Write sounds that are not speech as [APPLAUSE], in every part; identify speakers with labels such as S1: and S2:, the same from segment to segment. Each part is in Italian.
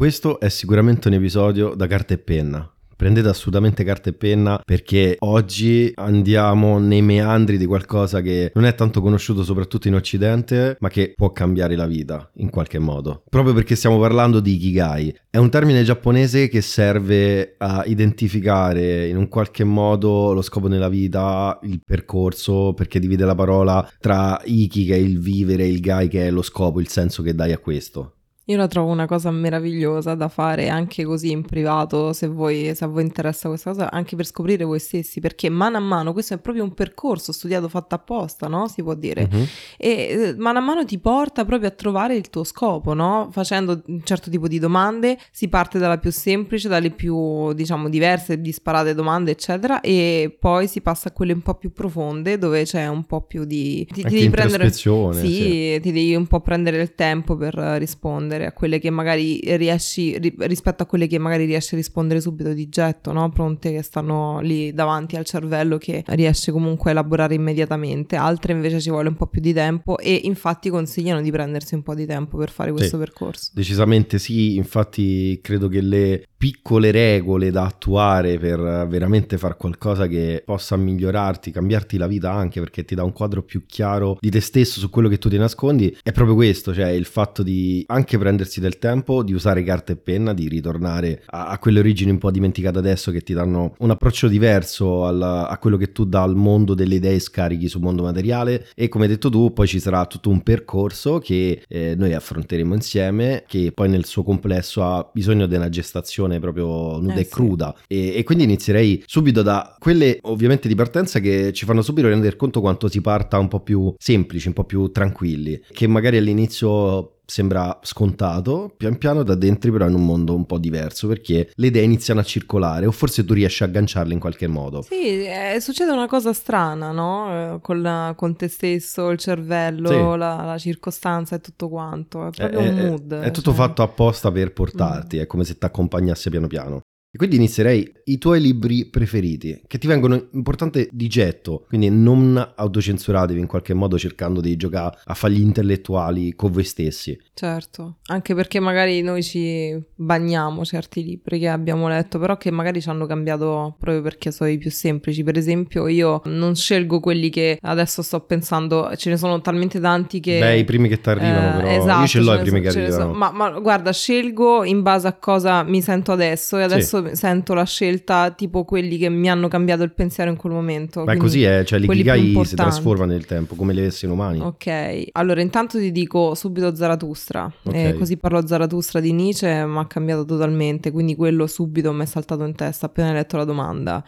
S1: Questo è sicuramente un episodio da carta e penna. Prendete assolutamente carta e penna perché oggi andiamo nei meandri di qualcosa che non è tanto conosciuto soprattutto in Occidente, ma che può cambiare la vita in qualche modo. Proprio perché stiamo parlando di Ikigai. È un termine giapponese che serve a identificare in un qualche modo lo scopo nella vita, il percorso, perché divide la parola tra Iki che è il vivere e il Gai che è lo scopo, il senso che dai a questo.
S2: Io la trovo una cosa meravigliosa da fare anche così in privato, se, voi, se a voi interessa questa cosa, anche per scoprire voi stessi, perché mano a mano questo è proprio un percorso studiato fatto apposta, no? Si può dire. Uh-huh. E eh, mano a mano ti porta proprio a trovare il tuo scopo, no? Facendo un certo tipo di domande, si parte dalla più semplice, dalle più, diciamo, diverse, disparate domande, eccetera, e poi si passa a quelle un po' più profonde, dove c'è un po' più di...
S1: Ti, ti devi prendere... Sì,
S2: sì, ti devi un po' prendere il tempo per rispondere rispondere a quelle che magari riesci, ri, rispetto a quelle che magari riesci a rispondere subito di getto, no? Pronte che stanno lì davanti al cervello che riesce comunque a elaborare immediatamente, altre invece ci vuole un po' più di tempo e infatti consigliano di prendersi un po' di tempo per fare questo sì, percorso.
S1: Decisamente sì, infatti credo che le piccole regole da attuare per veramente fare qualcosa che possa migliorarti, cambiarti la vita anche perché ti dà un quadro più chiaro di te stesso su quello che tu ti nascondi, è proprio questo, cioè il fatto di anche prendersi del tempo, di usare carta e penna, di ritornare a, a quelle origini un po' dimenticate adesso che ti danno un approccio diverso alla, a quello che tu dà al mondo delle idee scarichi sul mondo materiale e come detto tu poi ci sarà tutto un percorso che eh, noi affronteremo insieme che poi nel suo complesso ha bisogno di una gestazione situazione proprio nuda eh, e cruda. Sì. E, e, quindi inizierei subito da quelle ovviamente di partenza che ci fanno subito rendere conto quanto si parta un po' più semplici, un po' più tranquilli, che magari all'inizio sembra scontato, pian piano da dentro però in un mondo un po' diverso perché le idee iniziano a circolare o forse tu riesci a agganciarle in qualche modo.
S2: Sì, eh, succede una cosa strana, no? Eh, con, la, con te stesso, il cervello, sì. la, la, circostanza e tutto quanto, è proprio è, un mood.
S1: È, è tutto cioè... fatto apposta per portarti, mm. è come se ti accompagnasse piano piano. E quindi inizierei i tuoi libri preferiti, che ti vengono importante di getto, quindi non autocensuratevi in qualche modo cercando di giocare a fagli intellettuali con voi stessi.
S2: Certo, anche perché magari noi ci bagniamo certi libri che abbiamo letto, però che magari ci hanno cambiato proprio perché sono i più semplici. Per esempio, io non scelgo quelli che adesso sto pensando, ce ne sono talmente tanti che...
S1: Beh, i primi che ti arrivano, eh, però
S2: esatto,
S1: io ce l'ho i primi
S2: so,
S1: che arrivano.
S2: So. Ma, ma, guarda, scelgo in base a cosa mi sento adesso e adesso... Sì sento la scelta tipo quelli che mi hanno cambiato il pensiero in quel momento.
S1: Ma così è, cioè l'ikigai si trasforma nel tempo come gli esseri umani.
S2: Ok, allora intanto ti dico subito Zarathustra, okay. eh, così parlo Zarathustra di Nietzsche, ma ha cambiato totalmente, quindi quello subito mi è saltato in testa appena hai letto la domanda.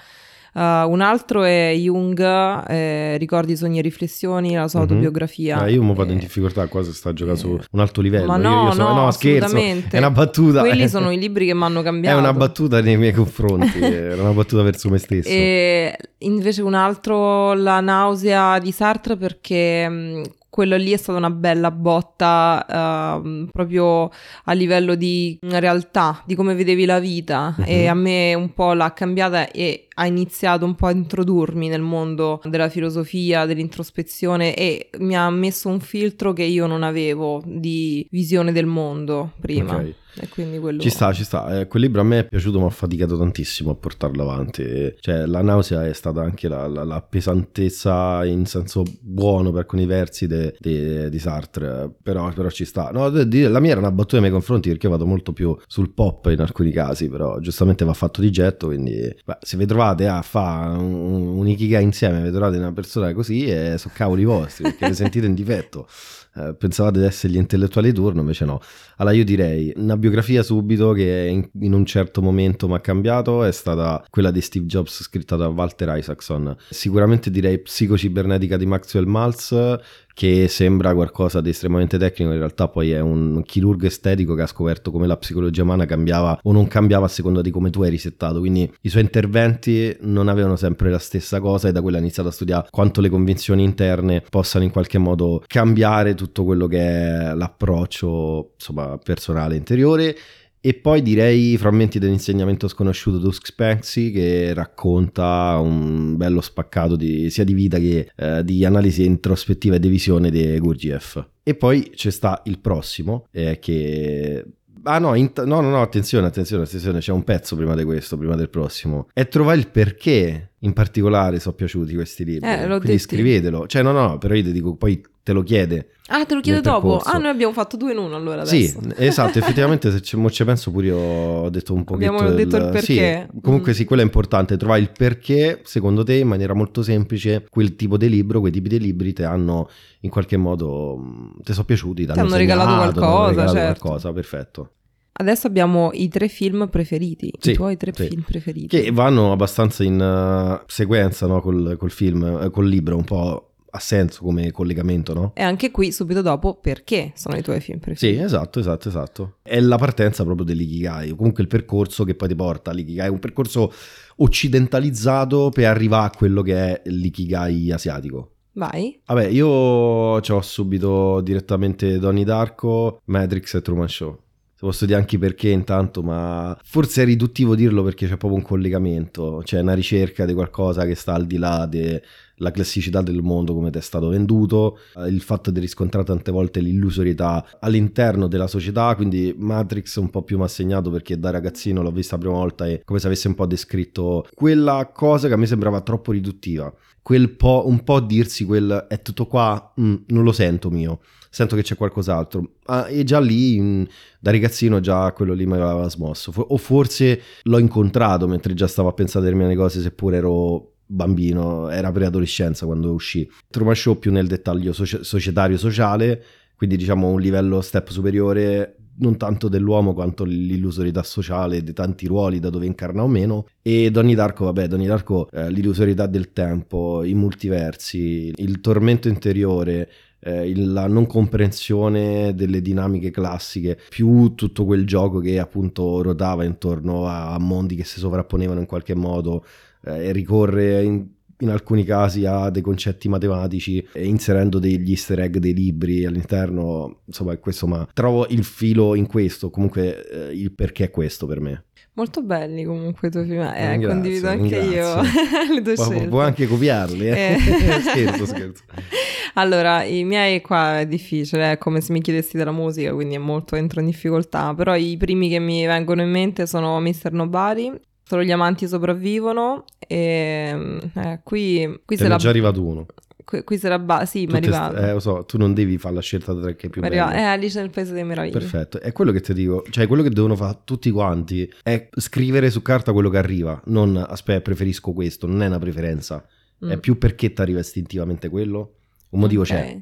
S2: Uh, un altro è Jung, eh, Ricordi, Sogni e Riflessioni, la sua mm-hmm. autobiografia.
S1: Eh, io mi vado in difficoltà, qua si sta giocando su un alto livello.
S2: Ma no,
S1: io, io
S2: so, no,
S1: no scherzo, è una battuta.
S2: Quelli [LAUGHS] sono i libri che mi hanno cambiato.
S1: È una battuta nei miei confronti, [LAUGHS] è una battuta verso me stesso.
S2: E invece un altro, La nausea di Sartre, perché mm, quello lì è stata una bella botta uh, proprio a livello di realtà, di come vedevi la vita uh-huh. e a me un po' l'ha cambiata e ha iniziato un po' a introdurmi nel mondo della filosofia, dell'introspezione e mi ha messo un filtro che io non avevo di visione del mondo prima. Okay. E quindi quello...
S1: Ci sta, ci sta. Eh, quel libro a me è piaciuto, ma ho faticato tantissimo a portarlo avanti. Cioè, la nausea è stata anche la, la, la pesantezza in senso buono per alcuni versi di Sartre. Però, però, ci sta. No, la mia era una battuta nei miei confronti perché io vado molto più sul pop in alcuni casi, però giustamente va fatto di getto. Quindi, beh, se vi trovate a fare un, un ikigai insieme, vi una persona così, e sono cavoli vostri perché vi sentite in difetto. Eh, pensavate di essere gli intellettuali turno, invece no. Allora io direi una biografia subito che in, in un certo momento mi ha cambiato è stata quella di Steve Jobs scritta da Walter Isaacson. Sicuramente direi Psicocibernetica di Maxwell Maltz che sembra qualcosa di estremamente tecnico, in realtà poi è un chirurgo estetico che ha scoperto come la psicologia umana cambiava o non cambiava a seconda di come tu eri settato, quindi i suoi interventi non avevano sempre la stessa cosa e da quello ha iniziato a studiare quanto le convinzioni interne possano in qualche modo cambiare tutto quello che è l'approccio insomma personale interiore e poi direi Frammenti dell'insegnamento sconosciuto di Dusk Spency che racconta un bello spaccato di, sia di vita che eh, di analisi introspettiva e di visione di Gurdjieff. E poi c'è sta il prossimo eh, che Ah no, int- no, no, no, attenzione, attenzione, attenzione, c'è un pezzo prima di questo, prima del prossimo. È trovare il perché in particolare sono piaciuti questi libri.
S2: Eh,
S1: Quindi
S2: detti.
S1: scrivetelo. Cioè, no, no, però io ti dico, poi te lo chiede.
S2: Ah, te lo chiedo
S1: nel
S2: dopo.
S1: percorso.
S2: Ah, noi abbiamo fatto due in uno allora
S1: Sì,
S2: adesso. [LAUGHS]
S1: esatto, [LAUGHS] effettivamente se ci, mo ci penso pure io ho detto un pochetto
S2: Abbiamo detto il perché.
S1: Sì, comunque
S2: Mm.
S1: sì, quello è importante, trovare il perché, secondo te, in maniera molto semplice, quel tipo di libro, quei tipi di libri ti hanno in qualche modo, mh, ti sono piaciuti, ti
S2: hanno regalato
S1: segnato, ti hanno
S2: qualcosa,
S1: regalato
S2: certo.
S1: qualcosa, perfetto.
S2: Adesso abbiamo i tre film preferiti.
S1: Sì,
S2: I tuoi tre
S1: sì.
S2: film preferiti.
S1: Che vanno abbastanza in eh, sequenza no, col, col film, eh, col libro, un po' ha senso come collegamento, no?
S2: E anche qui, subito dopo, perché sono i tuoi film
S1: Sì,
S2: preferiti?
S1: esatto, esatto, esatto. È la partenza proprio dell'ikigai, o comunque il percorso che poi ti porta all'ikigai, un percorso occidentalizzato per arrivare a quello che è l'ikigai asiatico.
S2: Vai.
S1: Vabbè, io ho subito direttamente Donnie Darko, Matrix e Truman Show. Posso dire anche perché intanto, ma forse è riduttivo dirlo perché c'è proprio un collegamento, c'è una ricerca di qualcosa che sta al di là della classicità del mondo come ti è stato venduto, eh, il fatto di riscontrare tante volte l'illusorietà all'interno della società, quindi Matrix un po' più mi ha segnato perché da ragazzino l'ho vista la prima volta e come se avesse un po' descritto quella cosa che a me sembrava troppo riduttiva. Quel po', un po' dirsi quel è tutto qua, mm, non lo sento mio, sento che c'è qualcos'altro. Ah, e già lì, mm, da ragazzino, già quello lì mi aveva smosso. O forse l'ho incontrato mentre già stavo a pensare a determinate cose, seppure ero bambino, era preadolescenza quando uscì. Truman Show più nel dettaglio soci- societario sociale, quindi diciamo un livello step superiore non tanto dell'uomo quanto l'illusorietà sociale di tanti ruoli da dove incarna o meno e Donnie Darko vabbè Donnie Darko eh, l'illusorietà del tempo i multiversi il tormento interiore eh, la non comprensione delle dinamiche classiche più tutto quel gioco che appunto ruotava intorno a mondi che si sovrapponevano in qualche modo eh, e ricorre in in alcuni casi a dei concetti matematici e inserendo degli easter egg dei libri all'interno, insomma, questo ma trovo il filo in questo, comunque eh, il perché è questo per me.
S2: Molto belli comunque i tuoi film. Eh,
S1: Ringrazio,
S2: condivido anche
S1: ringrazio.
S2: io [LAUGHS] le tue
S1: Pu-
S2: scelte.
S1: puoi anche copiarli, eh?
S2: Eh. [LAUGHS]
S1: scherzo, scherzo. [LAUGHS]
S2: Allora, i miei qua è difficile, è come se mi chiedessi della musica, quindi è molto entro in difficoltà, però i primi che mi vengono in mente sono Mr. Nobody, Solo gli amanti sopravvivono e eh, qui, qui
S1: Te
S2: se la
S1: è già arrivato uno.
S2: qui, qui se la ba- sì, mi è arrivato.
S1: eh, lo so, tu non devi fare la scelta tra che è più
S2: è
S1: bello.
S2: arrivato. Eh, Alice nel Paese delle Meraviglie.
S1: Perfetto, è quello che ti dico, cioè quello che devono fare tutti quanti è scrivere su carta quello che arriva, non aspetta preferisco questo, non è una preferenza, è
S2: Mm.
S1: più perché ti arriva istintivamente quello, un motivo
S2: Ok.
S1: c'è.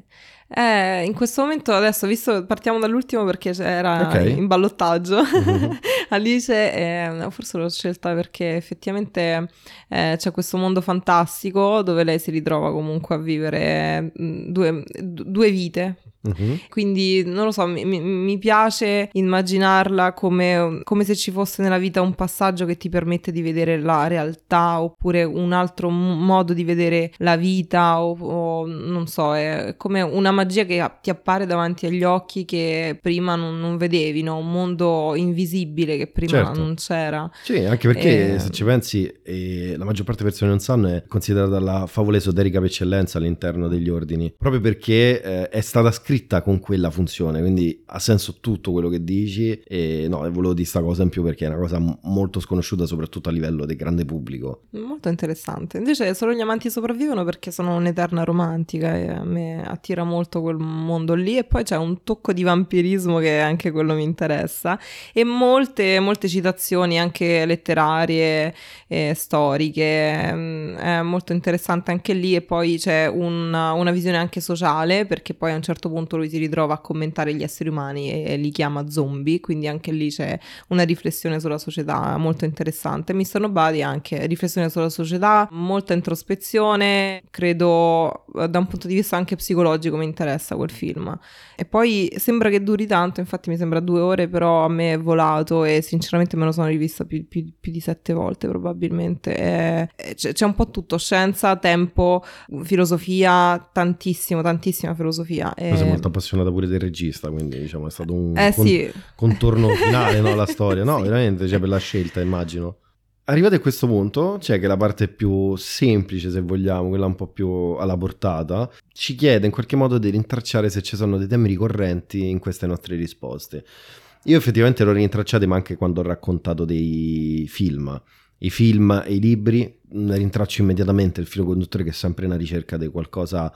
S2: Eh, in questo momento adesso, visto partiamo dall'ultimo perché era
S1: Ok.
S2: in ballottaggio.
S1: Mhm. [LAUGHS]
S2: Alice, eh, forse l'ho scelta perché effettivamente eh, c'è questo mondo fantastico dove lei si ritrova comunque a vivere mm, due, due vite.
S1: Mhm.
S2: Quindi non lo so, mi, mi- piace immaginarla come, come se ci fosse nella vita un passaggio che ti permette di vedere la realtà oppure un altro modo di vedere la vita o, o non so, è come una magia che ti appare davanti agli occhi che prima non, non vedevi, no? un mondo invisibile che prima
S1: Certo.
S2: non c'era.
S1: Sì, anche perché
S2: Eh,
S1: se ci pensi, e la maggior parte delle persone non sanno, è considerata la favola esoterica per eccellenza all'interno degli ordini, proprio perché eh, è stata scritta con quella funzione, quindi ha senso tutto quello che dici e no, e volevo dire sta cosa in più perché è una cosa m- molto sconosciuta soprattutto a livello del grande pubblico.
S2: Molto interessante. Invece solo gli amanti sopravvivono perché sono un'eterna romantica e a me attira molto quel mondo lì e poi c'è un tocco di vampirismo che anche quello mi interessa e molte, molte citazioni anche letterarie e storiche. Mm, È molto interessante anche lì e poi c'è una, una visione anche sociale perché poi a un certo punto lui si ritrova a commentare gli esseri umani e, li chiama zombie, quindi anche lì c'è una riflessione sulla società molto interessante. Mr. Nobody anche riflessione sulla società, molta introspezione, credo eh, da un punto di vista anche psicologico mi interessa quel film. E poi sembra che duri tanto, infatti mi sembra due ore, però a me è volato e sinceramente me lo sono rivista più, più- più di sette volte probabilmente. E- e c'è, c'è un po' tutto, scienza, tempo, filosofia, tantissimo, tantissima filosofia. E-
S1: sei molto appassionata pure del regista, quindi diciamo è stato un
S2: Eh
S1: con-
S2: sì,
S1: contorno finale, no, la storia. [LAUGHS] No,
S2: Sì.
S1: veramente, cioè per la scelta, immagino. Arrivati a questo punto, c'è che la parte più semplice, se vogliamo, quella un po' più alla portata, ci chiede in qualche modo di rintracciare se ci sono dei temi ricorrenti in queste nostre risposte. Io effettivamente l'ho rintracciate, ma anche quando ho raccontato dei film. I film e i libri, rintraccio immediatamente il filo conduttore che è sempre una ricerca di qualcosa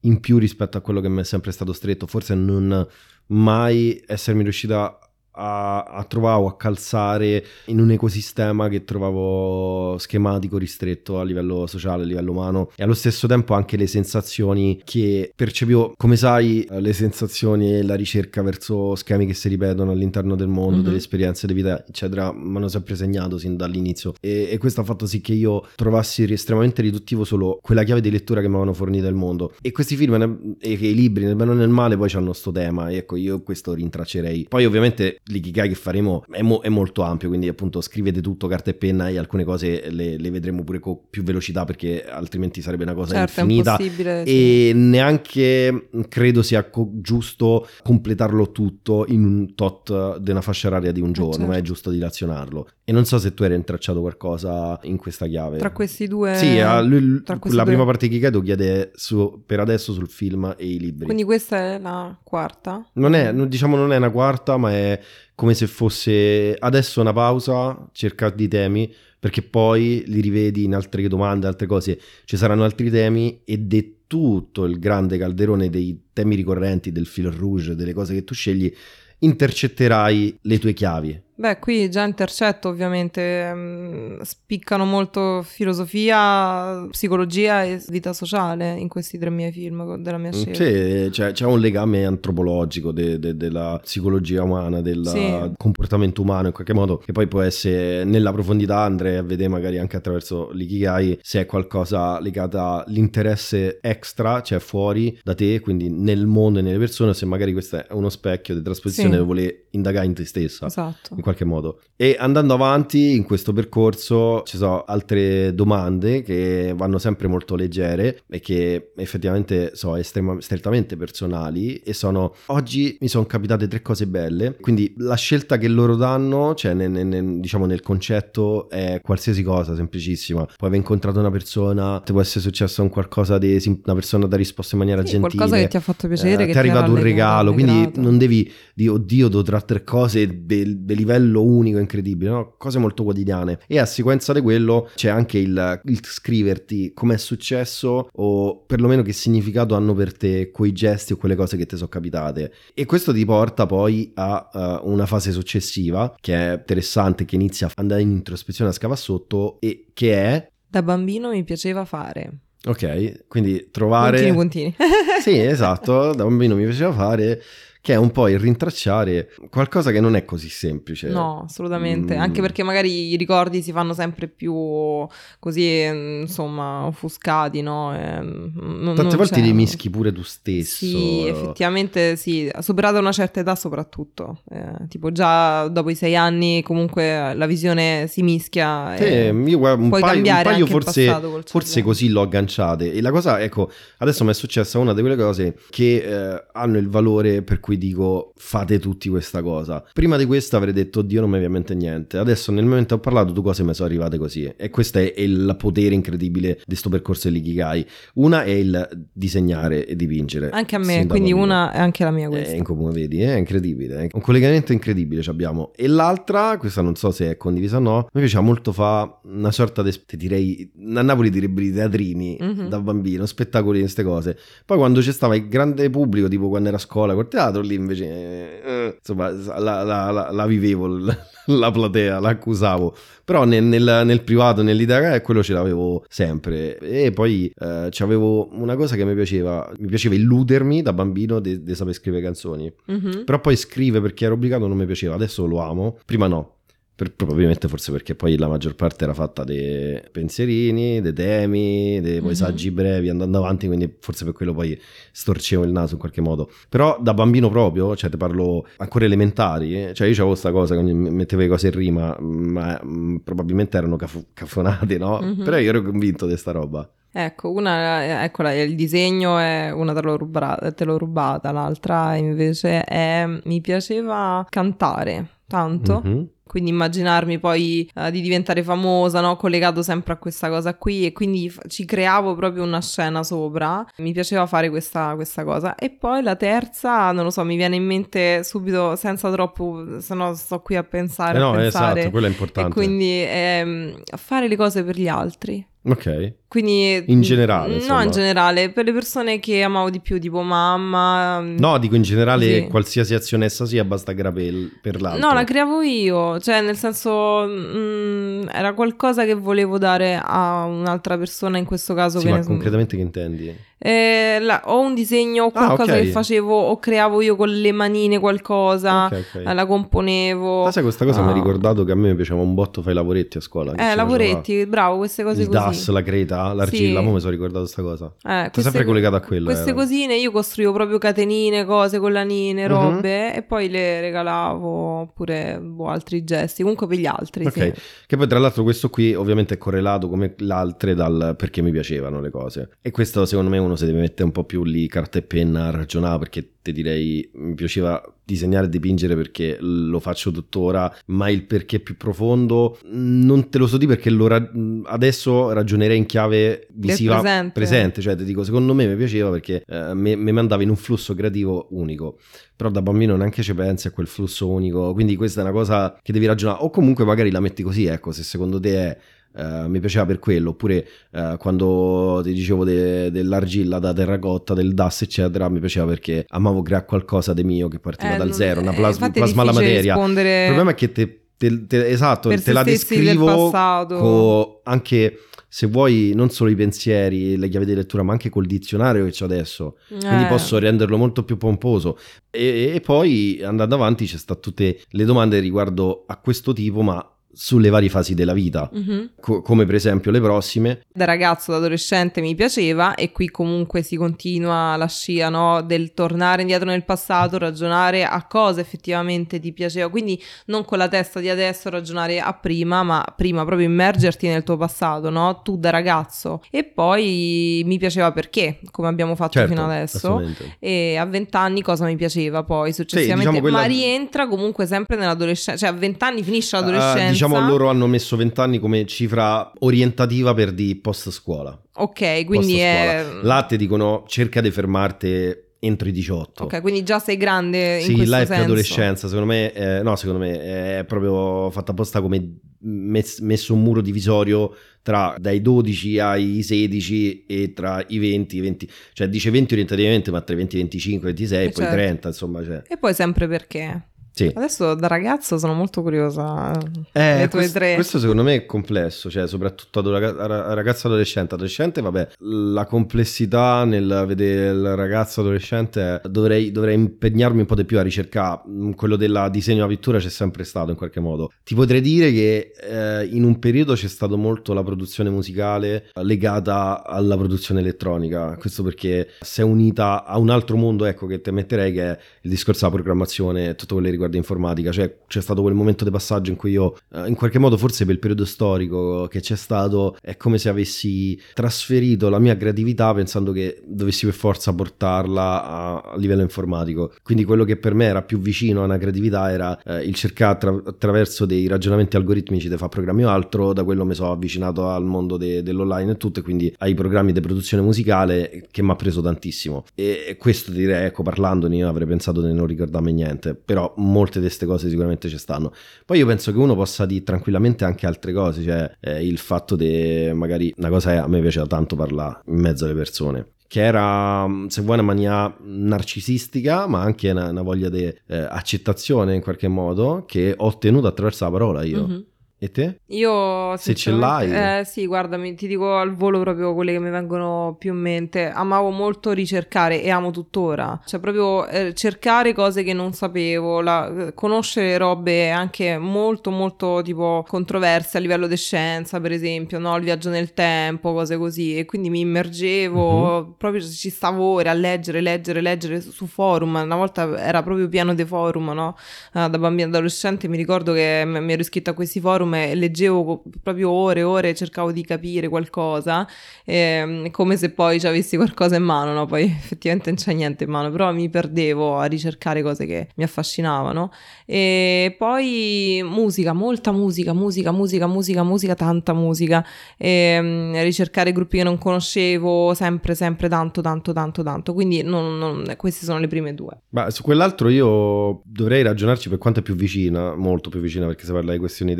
S1: in più rispetto a quello che mi è sempre stato stretto. Forse non mai essermi riuscita a, a, trovare o a calzare in un ecosistema che trovavo schematico, ristretto a livello sociale, a livello umano. E allo stesso tempo anche le sensazioni che percepivo, come sai, le sensazioni e la ricerca verso schemi che si ripetono all'interno del mondo, mm-hmm. delle esperienze di vita, eccetera, mi hanno sempre segnato sin dall'inizio. E, e, questo ha fatto sì che io trovassi estremamente riduttivo solo quella chiave di lettura che mi avevano fornito il mondo. E questi film e, e i libri nel bene o nel male poi hanno sto tema e ecco io questo rintraccerei. Poi ovviamente l'ikigai che faremo è, mo- è, molto ampio, quindi appunto scrivete tutto carta e penna e alcune cose le, le vedremo pure con più velocità perché altrimenti sarebbe una cosa certo, infinita e sì. neanche credo sia co- giusto completarlo tutto in un tot di una fascia oraria di un eh, giorno, certo. ma è giusto dilazionarlo. E non so se tu hai intracciato qualcosa in questa chiave.
S2: Tra questi due...
S1: Sì, lui, la due... prima parte di Kikedo chiede su, per adesso sul film e i libri.
S2: Quindi questa è la quarta?
S1: Non è, diciamo non è una quarta, ma è come se fosse adesso una pausa, cercare di temi, perché poi li rivedi in altre domande, altre cose. Ci saranno altri temi ed è tutto il grande calderone dei temi ricorrenti, del fil rouge, delle cose che tu scegli, intercetterai le tue chiavi
S2: Beh, qui già intercetto ovviamente mh, spiccano molto filosofia, psicologia e vita sociale in questi tre miei film della mia mm, scelta.
S1: Sì, c'è, c'è un legame antropologico de, de, della psicologia umana, del sì. comportamento umano in qualche modo, che poi può essere nella profondità andrei a vedere magari anche attraverso l'ikigai se è qualcosa legato all'interesse extra, cioè fuori da te, quindi nel mondo e nelle persone, se magari questo è uno specchio di trasposizione sì. dove vuole indagare in te stessa.
S2: Esatto
S1: qualche modo. E andando avanti in questo percorso ci sono altre domande che vanno sempre molto leggere e che effettivamente sono estrema, strettamente personali e sono oggi mi sono capitate tre cose belle, quindi la scelta che loro danno, cioè nel, nel, diciamo nel concetto è qualsiasi cosa, semplicissima. Puoi aver incontrato una persona, ti può essere successo un qualcosa di una persona da risposta in maniera sì, gentile.
S2: Qualcosa che ti ha fatto piacere, eh,
S1: che ti è arrivato un regalo, quindi non devi dire oddio, devo trattere cose del, del livello livello unico, incredibile, no? cose molto quotidiane. E a sequenza di quello c'è anche il, il scriverti come è successo o perlomeno che significato hanno per te quei gesti o quelle cose che ti sono capitate. E questo ti porta poi a uh, una fase successiva che è interessante, che inizia ad andare in introspezione, a scavare sotto e che è...
S2: Da bambino mi piaceva fare.
S1: Ok, quindi trovare...
S2: Puntini, puntini.
S1: sì, [LAUGHS] esatto, da bambino mi piaceva fare che è un po' il rintracciare qualcosa che non è così semplice.
S2: No, assolutamente, mm. anche perché magari i ricordi si fanno sempre più così, insomma, offuscati, no? E
S1: non, Tante volte li mischi pure tu stesso.
S2: Sì, effettivamente sì, superata una certa età soprattutto, eh, tipo già dopo i sei anni comunque la visione si mischia.
S1: Sì, io guarda, un, paio, un paio forse, forse così l'ho agganciate e la cosa, ecco, adesso mi è successa una di quelle cose che eh, hanno il valore per cui cui dico fate tutti questa cosa. Prima di questo avrei detto Dio non mi viene in mente niente. Adesso nel momento che ho parlato due cose mi sono arrivate così e questo è, il potere incredibile di questo percorso dell'Ikigai. Una è il disegnare e dipingere.
S2: Anche a me, quindi una è anche la mia questa.
S1: È in comune, vedi, è incredibile. È un collegamento incredibile abbiamo. E l'altra, questa non so se è condivisa o no, mi piaceva molto fa una sorta di, direi, a Napoli direbbero i teatrini mm-hmm. da bambino, spettacoli e queste cose. Poi quando c'è stava il grande pubblico, tipo quando era a scuola col teatro, lì invece, eh, insomma, la, la, la, la vivevo, [LAUGHS] la platea, l'accusavo. Però nel, nel, nel privato, nell'idea, quello ce l'avevo sempre. E poi eh, avevo una cosa che mi piaceva, mi piaceva illudermi da bambino di sapere scrivere canzoni. Mm-hmm. Però poi scrivere perché ero obbligato non mi piaceva, adesso lo amo, prima no. Per, probabilmente forse perché poi la maggior parte era fatta dei pensierini, dei temi, dei mm-hmm. saggi brevi andando avanti, quindi forse per quello poi storcevo il naso in qualche modo. Però da bambino proprio, cioè ti parlo ancora elementari, cioè io avevo questa cosa che mettevo le cose in rima, ma mh, mm, probabilmente erano caf- cafonate, no? Mm-hmm. Però io ero convinto di sta roba.
S2: Ecco, una, eccola, il disegno è una te l'ho, rubata, te l'ho rubata, l'altra invece è mi piaceva cantare tanto. Mm-hmm quindi immaginarmi poi uh, di diventare famosa, no? collegato sempre a questa cosa qui e quindi f- ci creavo proprio una scena sopra, mi piaceva fare questa, questa, cosa e poi la terza, non lo so, mi viene in mente subito senza troppo, se no sto qui a pensare.
S1: Eh no,
S2: a pensare,
S1: esatto, quello è importante.
S2: E quindi ehm, fare le cose per gli altri.
S1: Ok.
S2: Quindi,
S1: in generale,
S2: no, in generale, per le persone che amavo di più, tipo mamma.
S1: No, dico in generale,
S2: sì.
S1: qualsiasi azione essa sia, basta creare per, l'altro.
S2: No, la creavo io, cioè nel senso mh, mm, era qualcosa che volevo dare a un'altra persona, in questo caso.
S1: Sì,
S2: che
S1: ma
S2: ne...
S1: concretamente che intendi?
S2: Eh, la, o un disegno o qualcosa
S1: ah, okay.
S2: che facevo o creavo io con le manine qualcosa,
S1: okay, okay.
S2: la componevo.
S1: Ah, sai, questa cosa
S2: uh,
S1: mi ha ricordato che a me mi piaceva un botto fare i lavoretti a scuola.
S2: Eh, lavoretti, bravo, queste cose
S1: Il
S2: così.
S1: DAS, la creta, l'argilla, sì. mo mi sono ricordato questa cosa.
S2: Eh,
S1: Sto sempre collegato a quello.
S2: Queste
S1: eh.
S2: cosine io costruivo proprio catenine, cose, collanine, robe uh-huh. e poi le regalavo oppure boh, altri gesti, comunque per gli altri.
S1: Ok,
S2: sì.
S1: che poi tra l'altro questo qui ovviamente è correlato come le altre dal perché mi piacevano le cose. E questo secondo me uno si deve mettere un po' più lì carta e penna a ragionare perché ti direi mi piaceva disegnare e dipingere perché lo faccio tuttora, ma il perché più profondo non te lo so di perché lo ra- adesso ragionerei in chiave visiva
S2: presente.
S1: presente. cioè ti dico secondo me mi piaceva perché eh, mi, mi mandava in un flusso creativo unico, però da bambino neanche ci pensi a quel flusso unico, quindi questa è una cosa che devi ragionare o comunque magari la metti così, ecco, se secondo te è Uh, mi piaceva per quello, oppure uh, quando ti dicevo de- dell'argilla da terracotta, del DAS, eccetera, mi piaceva perché amavo creare qualcosa di mio che partiva
S2: eh,
S1: dal zero, una
S2: eh,
S1: plasma, plasma alla materia.
S2: Rispondere...
S1: Il problema è che te, te, te, esatto, te la descrivo
S2: co-
S1: anche se vuoi non solo i pensieri, le chiavi di lettura, ma anche col dizionario che ho adesso. Quindi
S2: Eh.
S1: posso renderlo molto più pomposo. E, e poi andando avanti c'è sta tutte le domande riguardo a questo tipo, ma sulle varie fasi della vita,
S2: Mhm.
S1: co- come per esempio le prossime.
S2: Da ragazzo, da adolescente mi piaceva e qui comunque si continua la scia no? del tornare indietro nel passato, ragionare a cosa effettivamente ti piaceva, quindi non con la testa di adesso ragionare a prima, ma prima proprio immergerti nel tuo passato, no? tu da ragazzo. E poi mi piaceva perché, come abbiamo fatto
S1: Certo,
S2: fino adesso. E a vent'anni cosa mi piaceva poi successivamente,
S1: diciamo quella-
S2: ma rientra comunque sempre nell'adolescenza, cioè a vent'anni finisce
S1: Ah,
S2: l'adolescenza.
S1: diciamo loro hanno messo 20 anni come cifra orientativa per di post scuola.
S2: Ok, quindi è...
S1: Là ti dicono cerca di fermarti entro i 18.
S2: Ok, quindi già sei grande in
S1: Sì, là è
S2: senso.
S1: preadolescenza, secondo me, eh, no, secondo me è proprio fatta apposta come mes- messo un muro divisorio tra dai 12 ai 16 e tra i 20 e i 20, cioè dice 20 orientativamente, ma tra i 20 e i 25, 26 e
S2: Eh,
S1: poi
S2: certo.
S1: 30, insomma, cioè.
S2: E poi sempre perché.
S1: Sì.
S2: Adesso da ragazzo sono molto curiosa.
S1: Eh,
S2: le tue
S1: questo,
S2: tre.
S1: questo secondo me è complesso, cioè soprattutto a ragazzo adolescente. Adolescente, vabbè, la complessità nel vedere il ragazzo adolescente dovrei, dovrei impegnarmi un po' di più a ricercare. Mm, Quello della disegno a pittura c'è sempre stato in qualche modo. Ti potrei dire che eh, in un periodo c'è stato molto la produzione musicale legata alla produzione elettronica. Questo perché si è unita a un altro mondo, ecco, che te metterei che è il discorso della programmazione e tutto quello che riguarda informatica. Cioè c'è stato quel momento di passaggio in cui io, eh, in qualche modo, forse per il periodo storico che c'è stato, è come se avessi trasferito la mia creatività pensando che dovessi per forza portarla a, a livello informatico. Quindi quello che per me era più vicino a una creatività era eh, il cercare attra- attraverso dei ragionamenti algoritmici di fare programmi o altro, da quello mi sono avvicinato al mondo de- dell'online e tutto, e quindi ai programmi di produzione musicale che mi ha preso tantissimo. E, e questo direi, ecco, parlandone io avrei pensato di non ricordarmi niente, però molte di queste cose sicuramente ci stanno. Poi io penso che uno possa dire tranquillamente anche altre cose, cioè eh, il fatto di magari una cosa è a me piaceva tanto parlare in mezzo alle persone. Che era, se vuoi, una mania narcisistica, ma anche una, una voglia di eh, accettazione in qualche modo che ho ottenuto attraverso la parola io.
S2: Mhm.
S1: E te?
S2: Io
S1: Se ce l'hai.
S2: Eh sì, guarda, mi- ti dico al volo proprio quelle che mi vengono più in mente. Amavo molto ricercare e amo tuttora. Cioè proprio eh, cercare cose che non sapevo, la- eh, conoscere robe anche molto molto tipo controverse a livello di scienza, per esempio, no? Il viaggio nel tempo, cose così. E quindi mi immergevo, proprio ci stavo ore a leggere, leggere, leggere su, forum. Una volta era proprio pieno di forum, no? Ah, da bambina adolescente mi ricordo che mi ero iscritta a questi forum insomma leggevo proprio ore e ore, cercavo di capire qualcosa, eh, come se poi ci avessi qualcosa in mano, no? Poi effettivamente non c'è niente in mano, però mi perdevo a ricercare cose che mi affascinavano. E poi musica, molta musica, musica, musica, musica, musica, tanta musica. Ehm, ricercare gruppi che non conoscevo, sempre, sempre tanto, tanto, tanto, tanto. Quindi non, non, queste sono le prime due.
S1: Ma su quell'altro io dovrei ragionarci per quanto è più vicina, molto più vicina, perché si parla di questioni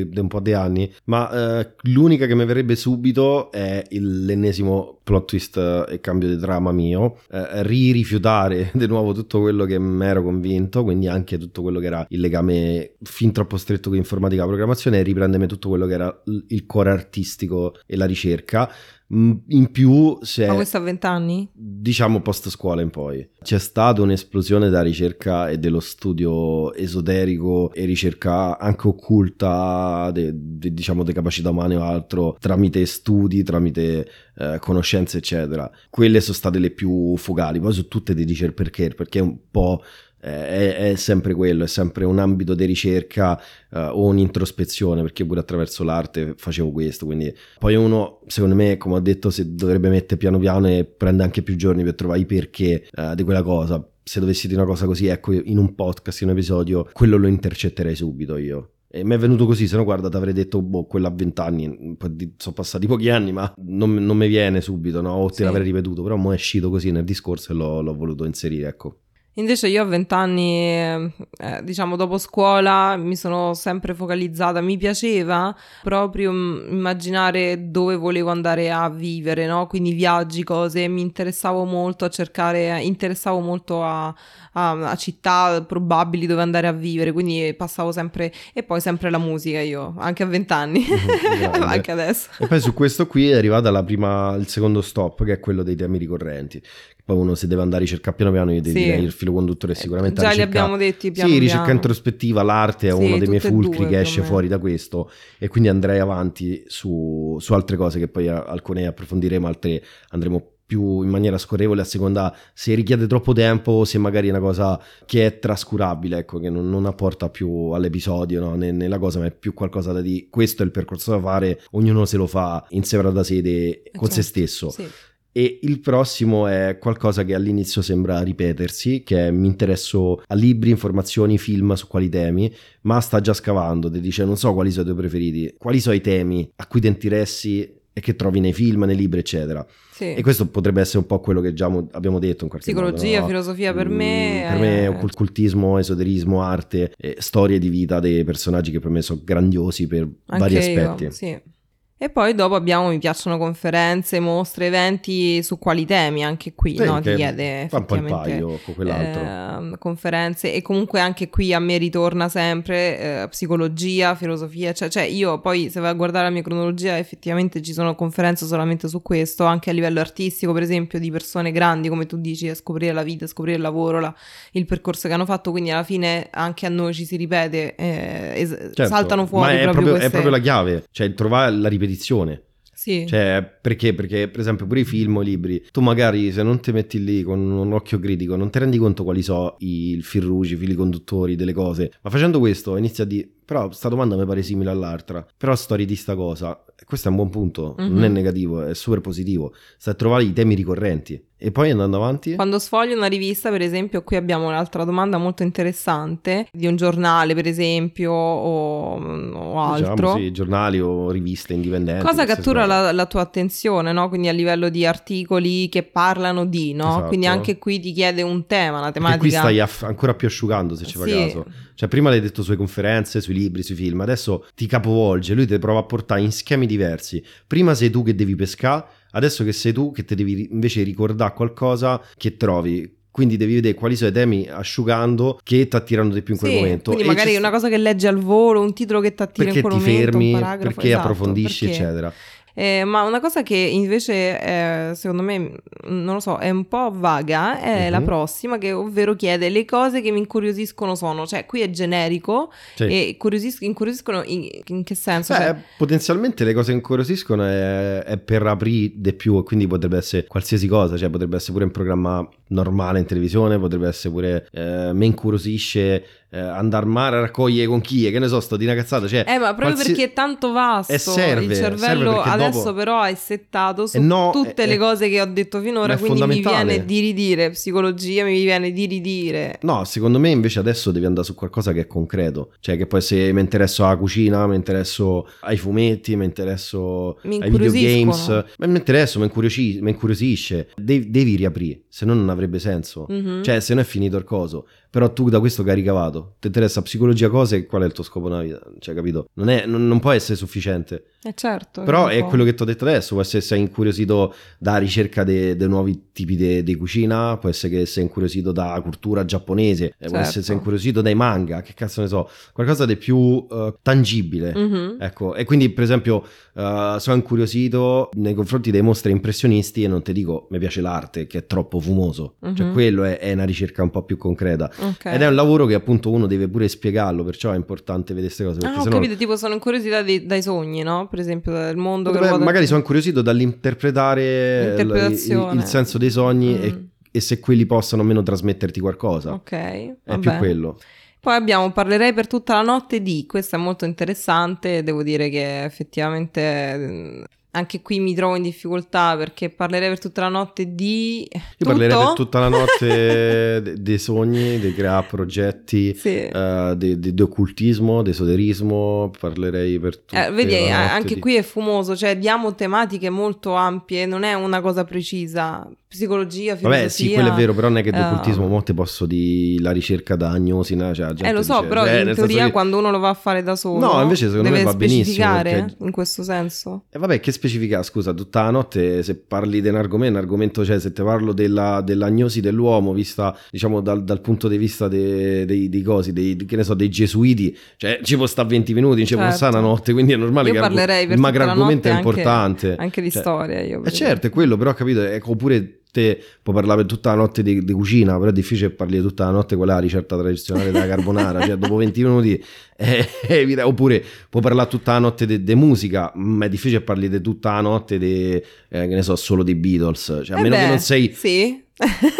S1: di un po' di anni. Ma eh, l'unica che mi verrebbe subito è il, l'ennesimo plot twist e cambio di trama mio. Eh, ri-rifiutare [LAUGHS] di nuovo tutto quello che mi ero convinto, quindi anche tutto quello che era il legame fin troppo stretto con informatica e programmazione e riprendermi tutto quello che era il cuore artistico e la ricerca. In più, se.
S2: Ma questo a vent'anni?
S1: Diciamo post scuola in poi. C'è stata un'esplosione della ricerca e dello studio esoterico e ricerca anche occulta, de, de, diciamo, di capacità umane o altro, tramite studi, tramite eh, conoscenze, eccetera. Quelle sono state le più focali. Poi su tutte ti dice il perché, perché è un po' è, è, sempre quello, è sempre un ambito di ricerca uh, o un'introspezione, perché pure attraverso l'arte facevo questo, quindi poi uno, secondo me, come ho detto, si dovrebbe mettere piano piano e prende anche più giorni per trovare i perché uh, di quella cosa. Se dovessi dire una cosa così, ecco, in un podcast, in un episodio, quello lo intercetterei subito io. E mi è venuto così, se no guarda, ti avrei detto, boh, quella a vent'anni, sono passati pochi anni, ma non, non mi viene subito, no? O te sì. l'avrei ripetuto, però mo è uscito così nel discorso e l'ho, l'ho voluto inserire, ecco.
S2: Invece io a vent'anni, eh, diciamo dopo scuola, mi sono sempre focalizzata, mi piaceva proprio immaginare dove volevo andare a vivere, no? Quindi viaggi, cose, mi interessavo molto a cercare, interessavo molto a, a, a città probabili dove andare a vivere, quindi passavo sempre, e poi sempre la musica io, anche a vent'anni, mm-hmm, [LAUGHS] anche adesso.
S1: E poi su questo qui è arrivata la prima, il secondo stop, che è quello dei temi ricorrenti poi uno se deve andare a ricercare piano piano io sì. direi il filo conduttore è sicuramente
S2: già
S1: ricerca...
S2: li abbiamo detti piano
S1: sì ricerca introspettiva l'arte è sì, uno dei miei fulcri che esce fuori da questo e quindi andrei avanti su, su altre cose che poi alcune approfondiremo altre andremo più in maniera scorrevole a seconda se richiede troppo tempo o se magari è una cosa che è trascurabile, ecco, che non, non apporta più all'episodio, no? nella cosa, ma è più qualcosa da dire, questo è il percorso da fare, ognuno se lo fa in da sede con certo. se stesso. Sì. E il prossimo è qualcosa che all'inizio sembra ripetersi, che è, mi interesso a libri, informazioni, film su quali temi, ma sta già scavando, ti dice non so quali sono i tuoi preferiti, quali sono i temi a cui ti interessi e che trovi nei film, nei libri, eccetera. Sì. E questo potrebbe essere un po' quello che già abbiamo detto in qualche
S2: Psicologia,
S1: modo. No?
S2: filosofia per me.
S1: Mm, per me, occultismo, esoterismo, arte, storie di vita dei personaggi che per me sono grandiosi per
S2: Anche
S1: vari aspetti.
S2: Io, sì. E poi dopo abbiamo, mi piacciono conferenze, mostre, eventi su quali temi, anche qui, sì, no? Ti chiede
S1: fa un po' il paio con quell'altro.
S2: Eh, conferenze e comunque anche qui a me ritorna sempre eh, psicologia, filosofia, cioè, cioè, io poi se vai a guardare la mia cronologia effettivamente ci sono conferenze solamente su questo, anche a livello artistico per esempio di persone grandi come tu dici a scoprire la vita, a scoprire il lavoro, la, il percorso che hanno fatto, quindi alla fine anche a noi ci si ripete, eh, es- certo, saltano fuori
S1: ma è
S2: proprio,
S1: proprio,
S2: queste...
S1: è proprio la chiave, cioè trovare la ripetizione ripetizione.
S2: Sì.
S1: Cioè, perché? Perché, per esempio, pure i film o i libri, tu magari se non ti metti lì con un occhio critico, non ti rendi conto quali sono i fil rouge, i fili conduttori delle cose. Ma facendo questo, inizia a dire, però sta domanda mi pare simile all'altra. Però storia di sta cosa. Questo è un buon punto, mm-hmm. non è mhm. negativo, è super positivo. Sta a trovare i temi ricorrenti. E poi andando avanti?
S2: Quando sfoglio una rivista, per esempio, qui abbiamo un'altra domanda molto interessante di un giornale, per esempio, o, o altro.
S1: Diciamo, sì, giornali o riviste indipendenti.
S2: Cosa cattura la, la, tua attenzione, no? Quindi a livello di articoli che parlano di, no? Esatto. Quindi anche qui ti chiede un tema, una tematica.
S1: Perché qui stai aff- ancora più asciugando, se ci fa sì. caso. Cioè, prima l'hai detto sulle conferenze, sui libri, sui film, adesso ti capovolge, lui ti prova a portare in schemi diversi. Prima sei tu che devi pescare Adesso che sei tu che ti devi invece ricordare qualcosa che trovi quindi devi vedere quali sono i temi asciugando che ti attirano di più in quel
S2: sì,
S1: momento.
S2: Quindi e magari una cosa che leggi al volo, un titolo che ti attira in quel momento,
S1: fermi,
S2: perché
S1: esatto, approfondisci, perché... eccetera.
S2: Eh, ma una cosa che invece eh, secondo me, non lo so, è un po' vaga è uh-huh. la mhm. prossima, che ovvero chiede le cose che mi incuriosiscono sono, cioè qui è generico sì. e incuriosisc- incuriosiscono in, in, che senso?
S1: Beh,
S2: cioè...
S1: potenzialmente le cose che incuriosiscono è, è per aprire di più e quindi potrebbe essere qualsiasi cosa, cioè potrebbe essere pure un programma normale in televisione, potrebbe essere pure eh, me incuriosisce eh, andare al mare a raccogliere conchiglie, che ne so, sto di una cazzata. Cioè,
S2: Eh, ma proprio
S1: qualsi-
S2: perché è tanto vasto,
S1: E serve,
S2: il cervello adesso
S1: dopo-
S2: però è settato su
S1: Eh no,
S2: tutte
S1: è-
S2: le
S1: è-
S2: cose che ho detto finora, quindi mi viene di ridire psicologia, mi viene di ridire.
S1: No, secondo me invece adesso devi andare su qualcosa che è concreto. Cioè, che poi se mi interesso alla cucina, mi interesso ai fumetti, mi interesso
S2: Mi
S1: ai videogames. Ma mi interesso, mi incuriosisce. Devi, devi riaprire, se no non avrebbe senso.
S2: Mhm.
S1: Cioè, se no è finito il coso. Però tu da questo che hai ricavato, ti interessa psicologia cose, qual è il tuo scopo nella vita? Cioè, capito? Non, è- non- non può essere sufficiente.
S2: Eh, certo.
S1: Però è quello che ti ho detto adesso, può essere che sei incuriosito da ricerca dei nuovi tipi di cucina, può essere che sei incuriosito da cultura giapponese, eh, può
S2: Certo.
S1: essere che sei incuriosito dai manga, che cazzo ne so, qualcosa di più eh, tangibile.
S2: Mhm.
S1: Ecco, e quindi per esempio eh, sono incuriosito nei confronti dei mostri impressionisti e non ti dico mi piace l'arte che è troppo fumoso, cioè
S2: Mhm.
S1: quello è, è una ricerca un po' più concreta.
S2: Ok.
S1: Ed è un lavoro che appunto uno deve pure spiegarlo, perciò è importante vedere queste cose.
S2: Ah, ho
S1: sennò
S2: capito, tipo sono incuriosità dei- dai sogni, no? Per esempio, del mondo che
S1: Potrebbe-
S2: ruota-
S1: magari sono incuriosito dall'interpretare il, il senso dei sogni
S2: Mm.
S1: e, e se quelli possono o meno trasmetterti qualcosa.
S2: Ok,
S1: È
S2: vabbè.
S1: più quello.
S2: Poi abbiamo Parlerei per tutta la notte di, questo è molto interessante, devo dire che effettivamente eh, anche qui mi trovo in difficoltà perché parlerei per tutta la notte di...
S1: Io parlerei per tutta la notte [LAUGHS] de- dei sogni, di creare progetti,
S2: Sì.
S1: eh, di, occultismo, di esoterismo, parlerei per tutta
S2: Eh, vedi, anche
S1: di-
S2: qui è fumoso, cioè diamo tematiche molto ampie, non è una cosa precisa. Psicologia, filosofia.
S1: Vabbè, sì, quello è vero, però non è che
S2: eh,
S1: d'occultismo, mo te posso di la ricerca da agnosi, no? cioè, gente
S2: Eh, lo so,
S1: dice-
S2: però
S1: eh,
S2: in teoria
S1: che-
S2: quando uno lo va a fare da solo
S1: No, invece secondo me va benissimo, perché-
S2: in questo senso.
S1: E vabbè, che specifica, scusa, tutta la notte se parli di un argomento, un argomento, cioè se te parlo della, dell'agnosi dell'uomo, vista, diciamo, dal, dal punto di vista dei, dei, dei cosi, dei, che ne so, dei gesuiti, cioè ci può stare 20 minuti, ci può
S2: Certo.
S1: stare una notte, quindi è normale
S2: Io
S1: che
S2: parlerei per
S1: il
S2: tutta la
S1: macroargomento è
S2: notte anche-
S1: importante.
S2: Anche di
S1: Cioè,
S2: storia io.
S1: Eh
S2: per
S1: certo, è quello, però ho capito, ecco, oppure te puoi parlare per tutta la notte di, di cucina, però è difficile parli tutta la notte quella ricetta tradizionale della carbonara, cioè dopo 20 minuti [LAUGHS] è, evidente. oppure puoi parlare tutta la notte di musica, ma è difficile parli di tutta la notte di, eh, che ne so, solo dei Beatles, cioè a
S2: Eh
S1: meno che
S2: beh,
S1: non sei...
S2: Sì.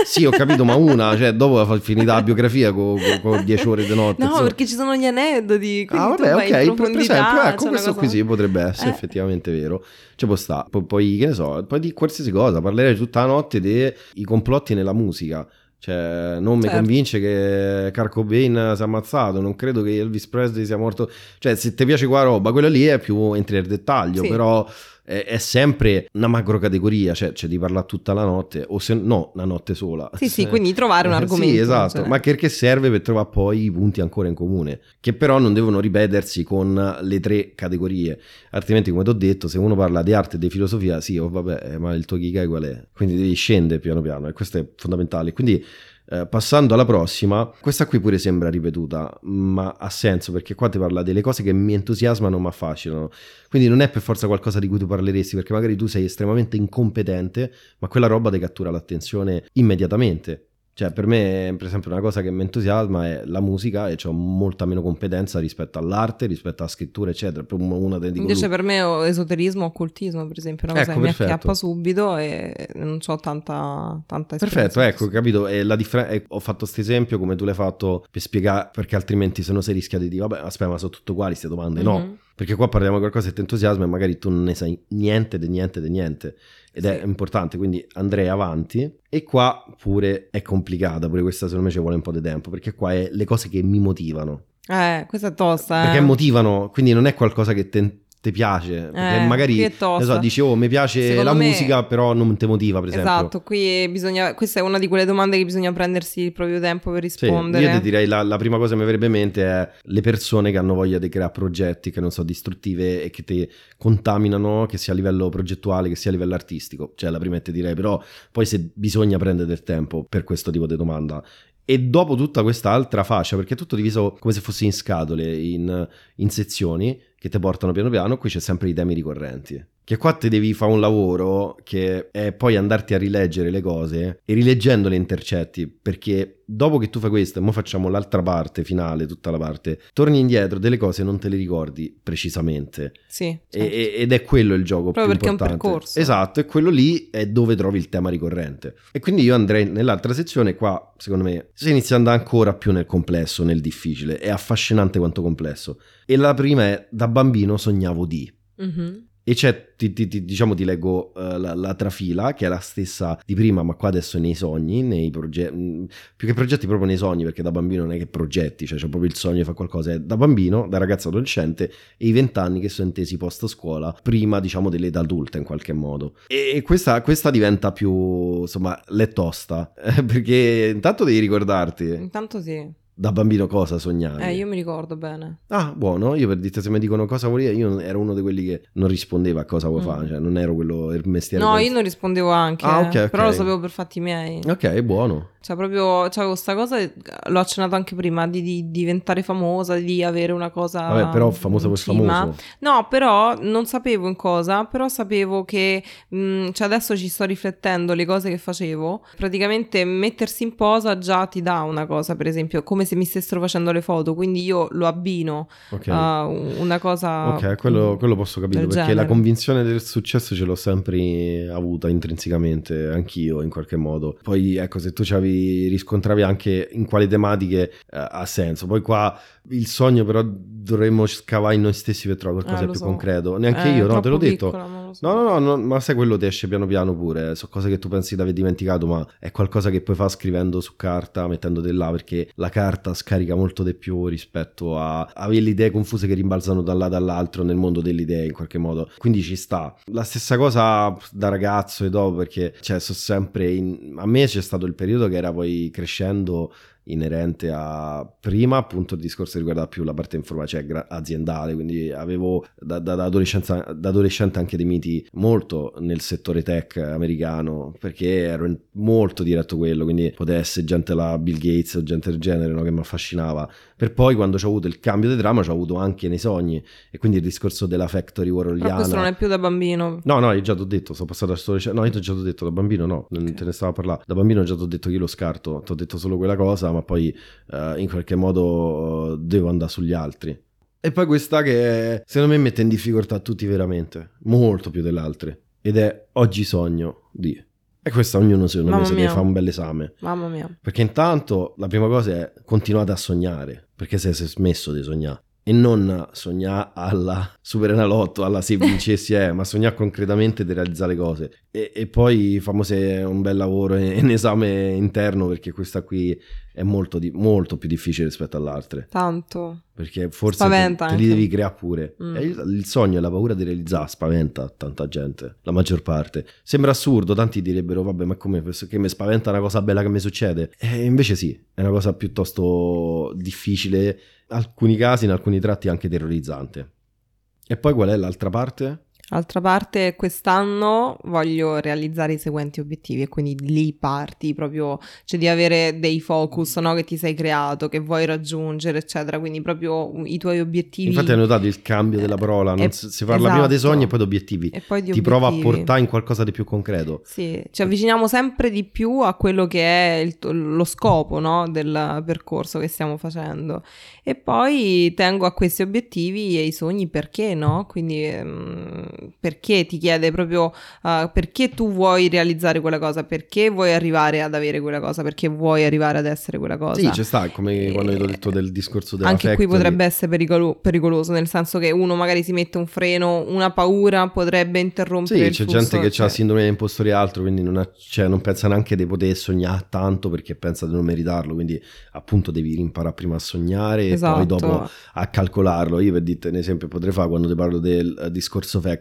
S1: Sì, ho capito, ma una, cioè dopo fa finita la biografia con 10 ore di notte.
S2: No,
S1: insomma.
S2: perché ci sono gli aneddoti.
S1: Ah, vabbè, ok. Per, esempio, ecco, questo
S2: cosa-
S1: qui sì, potrebbe essere
S2: Eh.
S1: effettivamente vero. Ci può sta. Poi, poi, che ne so, poi di qualsiasi cosa. Parlerei tutta la notte dei complotti nella musica. Cioè, non mi
S2: Certo.
S1: convince che Kurt Cobain si è ammazzato, non credo che Elvis Presley sia morto. Cioè, se ti piace quella roba, quella lì è più entri nel dettaglio,
S2: Sì.
S1: però è, è sempre una macro categoria, cioè c'è di parlare tutta la notte, o se no, una notte sola.
S2: Sì, sì, quindi trovare un [LAUGHS] argomento.
S1: Sì, esatto,
S2: cioè.
S1: ma perché serve per trovare poi i punti ancora in comune, che però non devono ripetersi con le tre categorie, altrimenti come ti ho detto, se uno parla di arte e di filosofia, sì, oh, vabbè, eh, ma il tuo Kikai qual è? Quindi devi scendere piano piano e questo è fondamentale. Quindi eh, passando alla prossima, questa qui pure sembra ripetuta, ma ha senso perché qua ti parla delle cose che mi entusiasmano ma affascinano. Quindi non è per forza qualcosa di cui tu parleresti, perché magari tu sei estremamente incompetente, ma quella roba ti cattura l'attenzione immediatamente. Cioè, per me, per esempio, una cosa che mi entusiasma è la musica e ho molta meno competenza rispetto all'arte, rispetto alla scrittura, eccetera. È
S2: Invece
S1: lui.
S2: per me o esoterismo, occultismo, per esempio, è una cosa
S1: Ecco,
S2: che mi
S1: perfetto.
S2: acchiappa subito e non ho tanta, tanta esperienza.
S1: Perfetto, ecco, capito? E la differen- e ho fatto questo esempio come tu l'hai fatto per spiegare, perché altrimenti se no sei rischia di dire, vabbè, aspetta, ma sono tutte uguali queste domande. No,
S2: Mhm.
S1: perché qua parliamo di qualcosa che ti entusiasma e magari tu non ne sai niente di niente di niente. Ed è
S2: Sì.
S1: importante, quindi andrei avanti. E qua pure è complicata, pure questa secondo me ci vuole un po' di tempo, perché qua è le cose che mi motivano.
S2: Eh, questa è tosta, eh.
S1: Perché motivano, quindi non è qualcosa che te- ti piace.
S2: Eh,
S1: magari, so, dici, oh, mi piace
S2: Secondo
S1: la
S2: me-
S1: musica, però non ti motiva, per esempio.
S2: Esatto, qui bisogna, questa è una di quelle domande che bisogna prendersi il proprio tempo per
S1: Sì,
S2: rispondere.
S1: io ti direi la, la prima cosa che mi verrebbe in mente è le persone che hanno voglia di creare progetti che non so distruttive e che ti contaminano, che sia a livello progettuale, che sia a livello artistico. Cioè la prima ti direi, però poi se bisogna prendere del tempo per questo tipo di domanda. E dopo tutta questa altra fascia, perché è tutto diviso come se fosse in scatole, in, in sezioni che ti portano piano piano, qui c'è sempre i temi ricorrenti. Che qua ti devi fare un lavoro che è poi andarti a rileggere le cose e rileggendo le intercetti, perché dopo che tu fai questo e ora facciamo l'altra parte finale, tutta la parte, torni indietro, delle cose non te le ricordi precisamente.
S2: Sì.
S1: certo. E, ed è quello il gioco
S2: Proprio
S1: più
S2: importante.
S1: importante.
S2: È un percorso.
S1: Esatto, e quello lì è dove trovi il tema ricorrente. E quindi io andrei nell'altra sezione, qua secondo me si inizia ad andare ancora più nel complesso, nel difficile. È affascinante quanto complesso. E la prima è, da bambino sognavo di...
S2: Mhm.
S1: E c'è, ti, ti- ti- diciamo, ti leggo eh, la, la trafila, che è la stessa di prima, ma qua adesso nei sogni, nei progetti, più che progetti proprio nei sogni, perché da bambino non è che progetti, cioè c'è proprio il sogno di fare qualcosa, è da bambino, da ragazzo adolescente, e i vent'anni che sono intesi post scuola, prima, diciamo, dell'età adulta in qualche modo. E questa, questa diventa più, insomma, l'è tosta, [LAUGHS] perché intanto devi ricordarti
S2: Intanto sì.
S1: Da bambino cosa sognavi.
S2: Eh, io mi ricordo bene.
S1: Ah, buono. Io per dirti se mi dicono cosa vuoi dire, io ero uno di quelli che non rispondeva a cosa vuoi
S2: Mm.
S1: fare, cioè non ero quello il mestiere.
S2: No,
S1: del-
S2: io non rispondevo anche,
S1: Ah,
S2: eh,
S1: ok, ok.
S2: però lo sapevo per fatti miei.
S1: Ok, buono.
S2: Cioè, proprio c'avevo sta cosa, l'ho accennato anche prima, di, di diventare famosa, di avere una cosa.
S1: Vabbè, però famoso
S2: in
S1: per famoso.
S2: No, però non sapevo in cosa, però sapevo che, mh, cioè adesso ci sto riflettendo le cose che facevo, praticamente mettersi in posa già ti dà una cosa, per esempio, come se mi stessero facendo le foto, quindi io lo abbino
S1: Ok.
S2: a una cosa...
S1: Ok, quello, quello posso capire perché
S2: genere.
S1: la convinzione del successo ce l'ho sempre avuta intrinsecamente, anch'io in qualche modo. Poi ecco, se tu ci riscontravi anche in quali tematiche eh, ha senso. Poi qua il sogno però dovremmo scavare in noi stessi per trovare qualcosa
S2: Eh,
S1: di
S2: lo
S1: più
S2: so.
S1: concreto. Neanche
S2: Eh,
S1: io, no, te l'ho detto.
S2: piccola, lo so.
S1: No, no, no, no, ma sai quello ti esce piano piano pure, sono cose che tu pensi di aver dimenticato, ma è qualcosa che puoi fare scrivendo su carta, mettendoti là, perché la carta scarica molto di più rispetto a avere le idee confuse che rimbalzano da là dall'altro nel mondo delle idee in qualche modo. Quindi ci sta. La stessa cosa da ragazzo e dopo, perché cioè, so sempre in- a me c'è stato il periodo che era poi crescendo inerente a prima appunto il discorso riguarda più la parte informatica cioè aziendale quindi avevo da, da- da adolescenza- da adolescente anche dei miti molto nel settore tech americano perché ero molto diretto quello quindi poteva essere gente la Bill Gates o gente del genere no, che mi affascinava per poi quando ho avuto il cambio di trama ci ho avuto anche nei sogni e quindi il discorso della factory
S2: Però questo non è più da bambino.
S1: No, no, io già ti ho detto, sono passato a storia. No, io ti ho già detto da bambino, no, non
S2: Ok.
S1: te ne stavo a parlare. Da bambino già ti ho detto che io lo scarto, ti ho detto solo quella cosa, ma poi eh, in qualche modo eh, devo andare sugli altri. E poi questa che secondo me mette in difficoltà tutti veramente, molto più delle altre. Ed è oggi sogno di. E questa ognuno secondo
S2: Mamma
S1: me se deve
S2: mia.
S1: fare un bel esame.
S2: Mamma mia.
S1: Perché intanto la prima cosa è continuate a sognare, perché se sei smesso di sognare. E non sognare alla Superenalotto, alla se vincessi, eh, ma sognare concretamente di realizzare le cose. E, e poi famo se un bel lavoro in, esame interno, perché questa qui è molto, di- molto più difficile rispetto alle altre.
S2: Tanto.
S1: Perché forse te, te li devi creare pure.
S2: Mm.
S1: Il, il sogno e la paura di realizzare spaventa tanta gente, la maggior parte. Sembra assurdo, tanti direbbero, vabbè, ma come che mi spaventa una cosa bella che mi succede? E invece sì, è una cosa piuttosto difficile, alcuni casi, in alcuni tratti anche terrorizzante. E poi qual è l'altra parte?
S2: D'altra parte, quest'anno voglio realizzare i seguenti obiettivi e quindi lì parti proprio, cioè di avere dei focus no, che ti sei creato, che vuoi raggiungere, eccetera. Quindi proprio i tuoi obiettivi.
S1: Infatti hai notato il cambio della parola, non
S2: Eh,
S1: si parla prima dei
S2: esatto.
S1: sogni e poi di obiettivi.
S2: e poi di
S1: Ti prova a
S2: obiettivi.
S1: portare in qualcosa di più concreto.
S2: Sì, ci avviciniamo sempre di più a quello che è il- lo scopo no, del percorso che stiamo facendo. E poi tengo a questi obiettivi e i sogni perché no? Quindi ehm, perché ti chiede proprio eh, perché tu vuoi realizzare quella cosa, perché vuoi arrivare ad avere quella cosa, perché vuoi arrivare ad essere quella cosa.
S1: Sì, ci sta, come
S2: Eh,
S1: quando ho detto del discorso della
S2: Anche qui
S1: factory.
S2: potrebbe essere pericolo- pericoloso, nel senso che uno magari si mette un freno, una paura potrebbe interrompere
S1: Sì,
S2: il
S1: c'è
S2: flusso,
S1: gente che
S2: cioè-
S1: ha sindrome dell'impostore e altro, quindi non, ha- cioè, non pensa neanche di poter sognare tanto perché pensa di non meritarlo, quindi appunto devi imparare prima a sognare e
S2: Esatto.
S1: poi dopo a calcolarlo. Io per dirti un esempio potrei fare quando ti parlo del eh, discorso factory,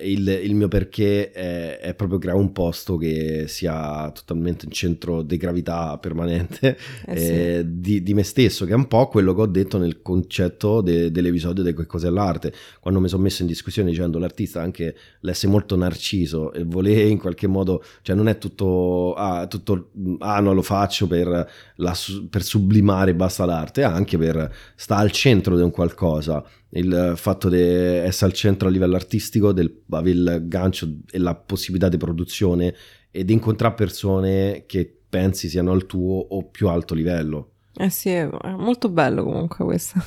S1: il, il mio perché è, è proprio creare un posto che sia totalmente in centro di gravità permanente
S2: Eh sì.
S1: eh, di, di me stesso, che è un po' quello che ho detto nel concetto de- dell'episodio di Che cos'è l'arte, quando mi sono messo in discussione dicendo l'artista anche l'essere molto narciso e voler in qualche modo, cioè non è tutto, ah, tutto, ah no lo faccio per, la per sublimare basta l'arte, è anche per sta al centro di un qualcosa il fatto di essere al centro a livello artistico, del avere il gancio e la possibilità di produzione e di incontrare persone che pensi siano al tuo o più alto livello.
S2: Eh sì, è molto bello comunque questo.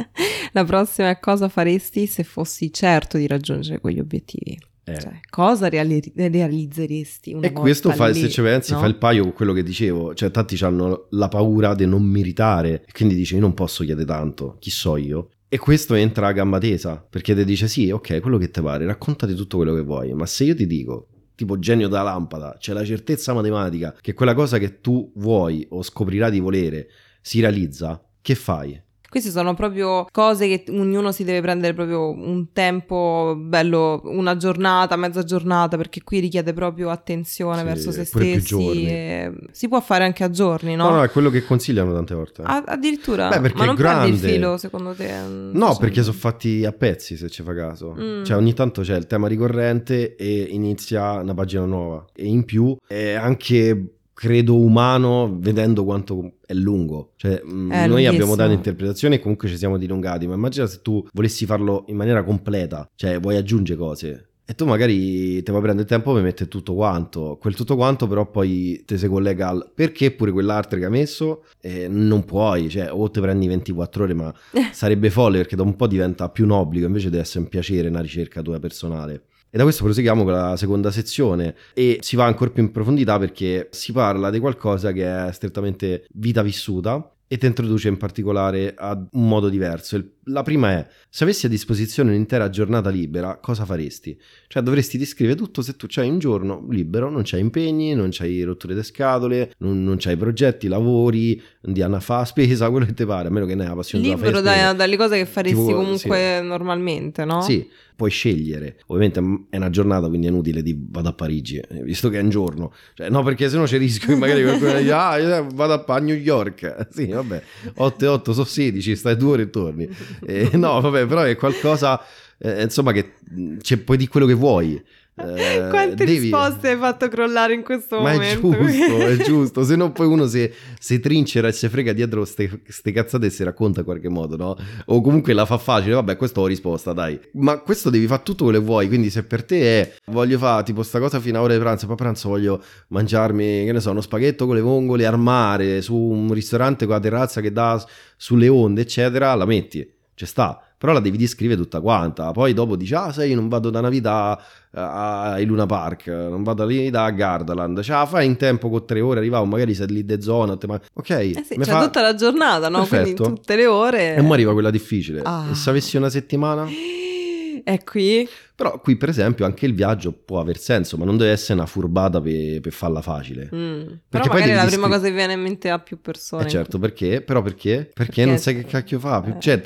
S2: [LAUGHS] La prossima è cosa faresti se fossi certo di raggiungere quegli obiettivi?
S1: Eh.
S2: Cioè, cosa reali- realizzeresti una
S1: E questo fa,
S2: lì,
S1: se ci pensi,
S2: no?
S1: fa il paio con quello che dicevo. Cioè, tanti hanno la paura di non meritare. Quindi dici, io non posso chiedere tanto. Chi so io? E questo entra a gamba tesa. Perché ti dice, sì, ok, quello che ti pare, raccontati tutto quello che vuoi. Ma se io ti dico, tipo genio della lampada, c'è la certezza matematica che quella cosa che tu vuoi o scoprirai di volere si realizza, che fai?
S2: Queste sono proprio cose che ognuno si deve prendere proprio un tempo bello, una giornata, mezza giornata, perché qui richiede proprio attenzione
S1: Sì,
S2: verso se stessi. e Si può fare anche a giorni, no?
S1: No, no, è quello che consigliano tante volte.
S2: A- addirittura,
S1: Beh, perché
S2: ma non
S1: è grande.
S2: perdi il filo secondo te?
S1: No, perché sono fatti a pezzi, se ci fa caso.
S2: Mm.
S1: Cioè, ogni tanto c'è il tema ricorrente e inizia una pagina nuova. E in più è anche, credo, umano vedendo quanto è lungo. Cioè, mm,
S2: È
S1: noi abbiamo
S2: lunghissimo.
S1: dato interpretazioni e comunque ci siamo dilungati. Ma immagina se tu volessi farlo in maniera completa, cioè vuoi aggiungere cose. E tu magari te puoi prendere il tempo per mettere tutto quanto. Quel tutto quanto, però, poi te si collega al perché pure quell'altro che hai messo. eh, non puoi, cioè, o te prendi 24 ore, ma [LAUGHS] sarebbe folle perché da un po' diventa più un obbligo invece deve essere un piacere, una ricerca tua personale. E da questo proseguiamo con la seconda sezione e si va ancora più in profondità perché si parla di qualcosa che è strettamente vita vissuta e ti introduce in particolare ad un modo diverso. La prima è, se avessi a disposizione un'intera giornata libera, cosa faresti? Cioè dovresti descrivere tutto se tu c'hai un giorno libero, non c'hai impegni, non c'hai rotture di scatole, non, non c'hai progetti, lavori, andiamo a fare spesa, [LAUGHS] quello che ti pare, a meno che ne hai la passione
S2: Libero da- dalle cose che faresti
S1: Tipo,
S2: comunque normalmente, no?
S1: Sì, puoi scegliere. Ovviamente è una giornata, quindi è inutile di vado a Parigi, eh, visto che è un giorno. Cioè, no, perché sennò c'è il rischio che magari qualcuno dice, ah, vado a, New York. [LAUGHS] Sì, vabbè, 8 e 8 sono 16, stai due ore e torni. Eh, no, vabbè, però è qualcosa, eh, insomma, che mh, c'è, puoi di quello che vuoi. Eh,
S2: Quante
S1: devi-
S2: risposte hai fatto crollare in questo
S1: ma è
S2: momento?
S1: giusto, è [LAUGHS] giusto. Se no, poi uno si, si trincera e si frega dietro ste, ste cazzate e si racconta in qualche modo, no? O comunque la fa facile. Vabbè, questa ho risposta, dai. Ma questo devi fare tutto quello che vuoi. Quindi, se per te è voglio fare tipo sta cosa fino a ora di pranzo, poi a pranzo voglio mangiarmi, che ne so, uno spaghetto con le vongole al mare su un ristorante con la terrazza che dà sulle onde, eccetera, la metti. Ci sta. Però la devi descrivere tutta quanta. Poi dopo dici, ah, sai, io non vado da una vita a ai Luna Park, non vado lì da Gardaland. Cioè, la fai in tempo con tre ore, arrivavo, magari sei lì de zona. ma- Ok,
S2: Eh sì, c'è
S1: fa-
S2: tutta la giornata, no? Quindi
S1: Perfetto.
S2: tutte le ore.
S1: E mo arriva quella difficile.
S2: Ah.
S1: E se avessi una settimana? [GASPS]
S2: È qui?
S1: Però qui, per esempio, anche il viaggio può aver senso, ma non deve essere una furbata per, per farla facile.
S2: Mm.
S1: Perché
S2: Però
S1: poi
S2: è la prima cosa che viene in mente a più persone.
S1: Eh certo, perché? Però perché? Perché,
S2: Perché-
S1: non sai che cacchio fa.
S2: Eh.
S1: Cioè,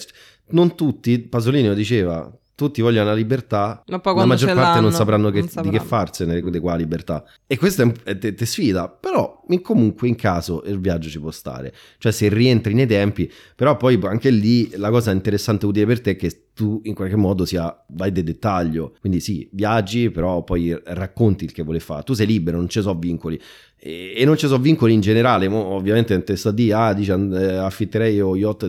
S1: non tutti, Pasolini lo diceva, tutti vogliono la libertà,
S2: Ma poi
S1: la maggior parte non sapranno che-
S2: non
S1: di che
S2: sapranno.
S1: farsene di qua libertà. E questo è te sfida, però in- comunque in caso il viaggio ci può stare. Cioè se rientri nei tempi, però poi anche lì la cosa interessante e utile per te è che tu in qualche modo sia vai di dettaglio. Quindi sì, viaggi, però poi racconti il che vuole fare. Tu sei libero, non ci sono vincoli. E, e non ci sono vincoli in generale, mo, ovviamente non te sta di ah, dice eh, affitterei io yacht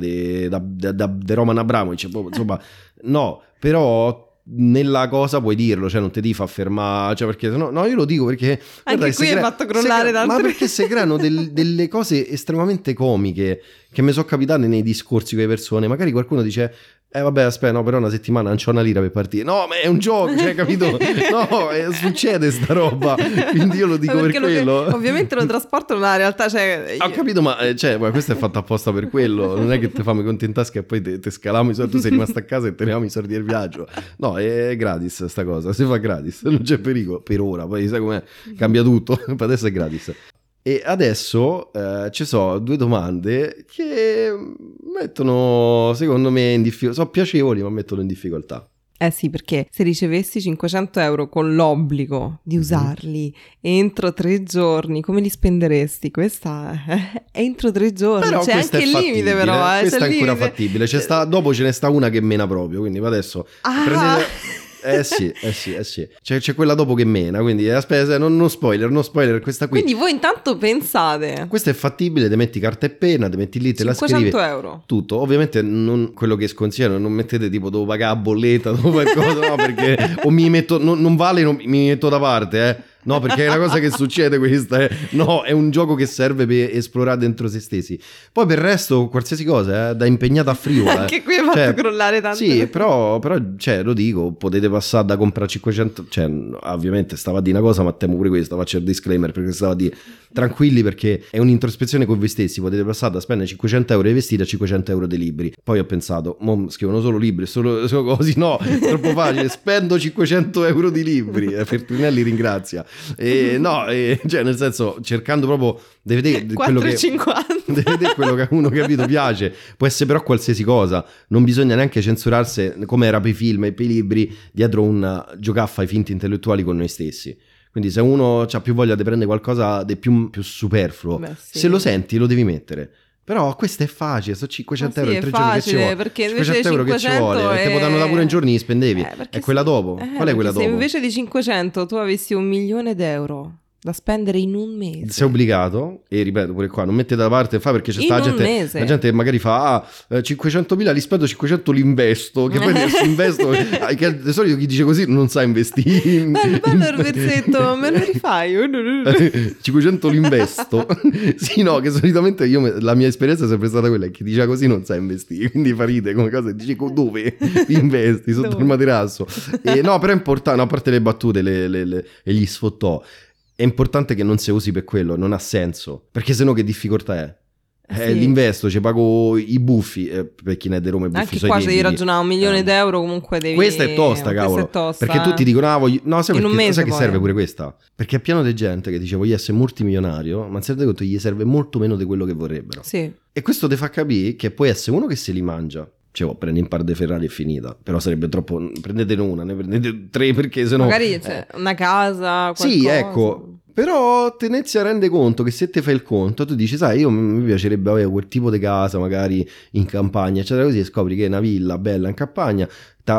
S1: da, da, da- Roman Abramovic, boh, insomma, no, però nella cosa puoi dirlo, cioè non ti far fermare, cioè perché no, no, io lo dico perché guarda,
S2: qui hai
S1: crea-
S2: fatto crollare tante-
S1: Ma perché si creano del- [LAUGHS] delle cose estremamente comiche che mi sono capitate nei discorsi con le persone, magari qualcuno dice eh vabbè, aspetta, no, però una settimana non c'ho una lira per partire. No, ma è un gioco, cioè, capito? [LAUGHS] No, eh, succede sta roba. Quindi io lo dico
S2: Ma
S1: per
S2: perché lo che-
S1: quello.
S2: ovviamente lo trasportano nella realtà, cioè...
S1: Ho capito, ma eh, cioè, guarda, questo è fatto apposta per quello. Non è che ti fammi conti in tasca e poi te, scalamo i soldi. Tu sei rimasto a casa e tenevamo i soldi del viaggio. No, è gratis sta cosa. Si fa gratis, non c'è pericolo per ora. Poi sai com'è? Cambia tutto. Per [LAUGHS] adesso è gratis. E adesso eh, ci sono due domande che mettono, secondo me, in difficoltà. Sono piacevoli, ma mettono in difficoltà.
S2: Eh sì, perché se ricevessi 500 euro con l'obbligo di usarli entro tre giorni, come li spenderesti? Questa [LAUGHS] è entro tre giorni,
S1: Però
S2: c'è
S1: questo
S2: anche il limite però, eh,
S1: questo
S2: c'è
S1: è
S2: il
S1: ancora
S2: limite.
S1: fattibile. C'è sta- dopo ce ne sta una che mena proprio, quindi adesso
S2: Ah!
S1: prendete- Eh sì, eh sì, eh sì. C'è, c'è quella dopo che mena, quindi aspetta, non, non spoiler, non spoiler, questa qui.
S2: Quindi voi intanto pensate...
S1: Questa è fattibile, ti metti carta e penna, ti metti lì, te la scrivi.
S2: 500 euro.
S1: Tutto, ovviamente non quello che sconsigliano, non mettete tipo devo pagare la bolletta, devo fare cosa, no, perché [LAUGHS] o mi metto, non, non vale, non, mi metto da parte, eh. No, perché è una cosa che succede questa. È, no, è un gioco che serve per esplorare dentro se stessi. Poi per il resto, qualsiasi cosa, eh, da impegnata a frivola. eh. [LAUGHS]
S2: Anche qui hai fatto
S1: Cioè,
S2: crollare tanto.
S1: Sì, però, però cioè, lo dico, potete passare da comprare 500, cioè, ovviamente stava a dire una cosa, ma temo pure questo, faccio il disclaimer perché stava a dire, tranquilli perché è un'introspezione con voi stessi, potete passare da spendere 500 euro di vestiti a 500 euro dei libri. Poi ho pensato, mo scrivono solo libri, solo, solo così, no, è [LAUGHS] troppo facile, spendo 500 euro di libri, eh, Fertunelli ringrazia. E, no, e, cioè, nel senso, cercando proprio, deve vedere quello che...
S2: 4,50.
S1: Deve vedere quello che a uno capito piace. Può essere però qualsiasi cosa. Non bisogna neanche censurarsi come era per i film e per i libri dietro un giocare a fai finti intellettuali con noi stessi. Quindi se uno ha più voglia di prendere qualcosa di più, più superfluo,
S2: Beh, sì.
S1: se lo senti lo devi mettere. Però questo è facile, sono 500
S2: Ma sì,
S1: euro in tre giorni che ci
S2: facile,
S1: vuole.
S2: perché invece
S1: 500 euro che ci
S2: 500
S1: vuole,
S2: è-
S1: te danno da pure in giorni li spendevi.
S2: Eh,
S1: è quella dopo.
S2: eh,
S1: Qual è quella dopo?
S2: Se invece di 500 tu avessi un milione d'euro da spendere in un mese.
S1: sei obbligato, e ripeto pure qua, non mettete da parte, fa perché c'è
S2: In
S1: sta la
S2: un
S1: gente, la gente che magari fa ah, eh, 500.000 li spendo, 500 li investo, che poi se [LAUGHS] investo, eh, che di solito chi dice così non sa investire.
S2: Bello, bello il versetto, me lo rifai? [LAUGHS] [LAUGHS]
S1: 500 li investo. sì, no, che solitamente io, la mia esperienza è sempre stata quella che chi dice così non sa investire, quindi fa ride come cosa, dice "Co- dove investi sotto
S2: Dove?
S1: il materasso. E no, però è importante, no, a parte le battute le- le- le- e gli sfottò, è importante che non si usi per quello, non ha senso, perché sennò che difficoltà è? Eh,
S2: Sì.
S1: L'investo, ci pago i buffi, eh, per chi ne è di Roma i buffi
S2: Anche qua se devi ragionare un milione
S1: Eh.
S2: d'euro comunque devi...
S1: Questa è tosta,
S2: questa
S1: cavolo.
S2: è tosta,
S1: perché
S2: eh.
S1: tutti dicono, ah, voglio... no, sai
S2: In
S1: perché,
S2: mese
S1: sai che
S2: poi.
S1: serve pure questa? Perché è pieno di gente che dice voglio essere multimilionario, ma si rende conto gli serve molto meno di quello che vorrebbero.
S2: Sì.
S1: E questo ti fa capire che puoi essere uno che se li mangia. Cioè, oh, prendi un par di Ferrari e finita. Però sarebbe troppo. Prendetene una, ne prendete tre perché sennò.
S2: Magari
S1: eh.
S2: cioè, una casa, qualcosa.
S1: Sì, ecco. Però te ne si rende conto che se te fai il conto, tu dici, sai, io mi piacerebbe avere quel tipo di casa, magari in campagna, eccetera, così, e scopri che è una villa bella in campagna,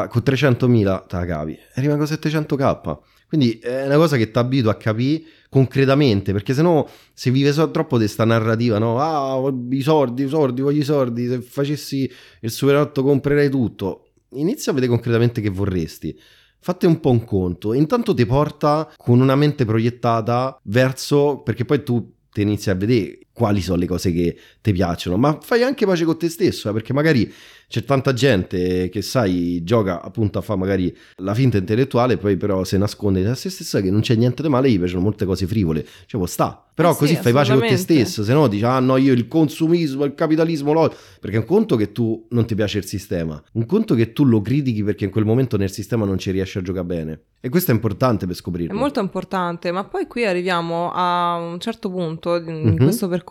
S1: con 300.000 te la cavi, e rimango 700k. Quindi è una cosa che ti abito a capire concretamente, perché sennò se vive so- troppo di sta narrativa, no? Ah, i soldi, i soldi, voglio i soldi, se facessi il superotto comprerei tutto. Inizia a vedere concretamente che vorresti. Fate un po' un conto. Intanto ti porta con una mente proiettata verso. Perché poi tu ti inizi a vedere quali sono le cose che ti piacciono. Ma fai anche pace con te stesso, eh, perché magari c'è tanta gente che, sai, gioca appunto a fare magari la finta intellettuale, poi però si nasconde da se stessa che non c'è niente di male, gli piacciono molte cose frivole. Cioè, può sta. Però
S2: Eh sì,
S1: così fai pace con te stesso, se no dici, ah no, io il consumismo, il capitalismo, lo... perché è un conto che tu non ti piace il sistema, un conto che tu lo critichi perché in quel momento nel sistema non ci riesci a giocare bene. E questo è importante per
S2: È
S1: scoprirlo.
S2: molto importante, ma poi qui arriviamo a un certo punto in
S1: Mhm.
S2: questo percorso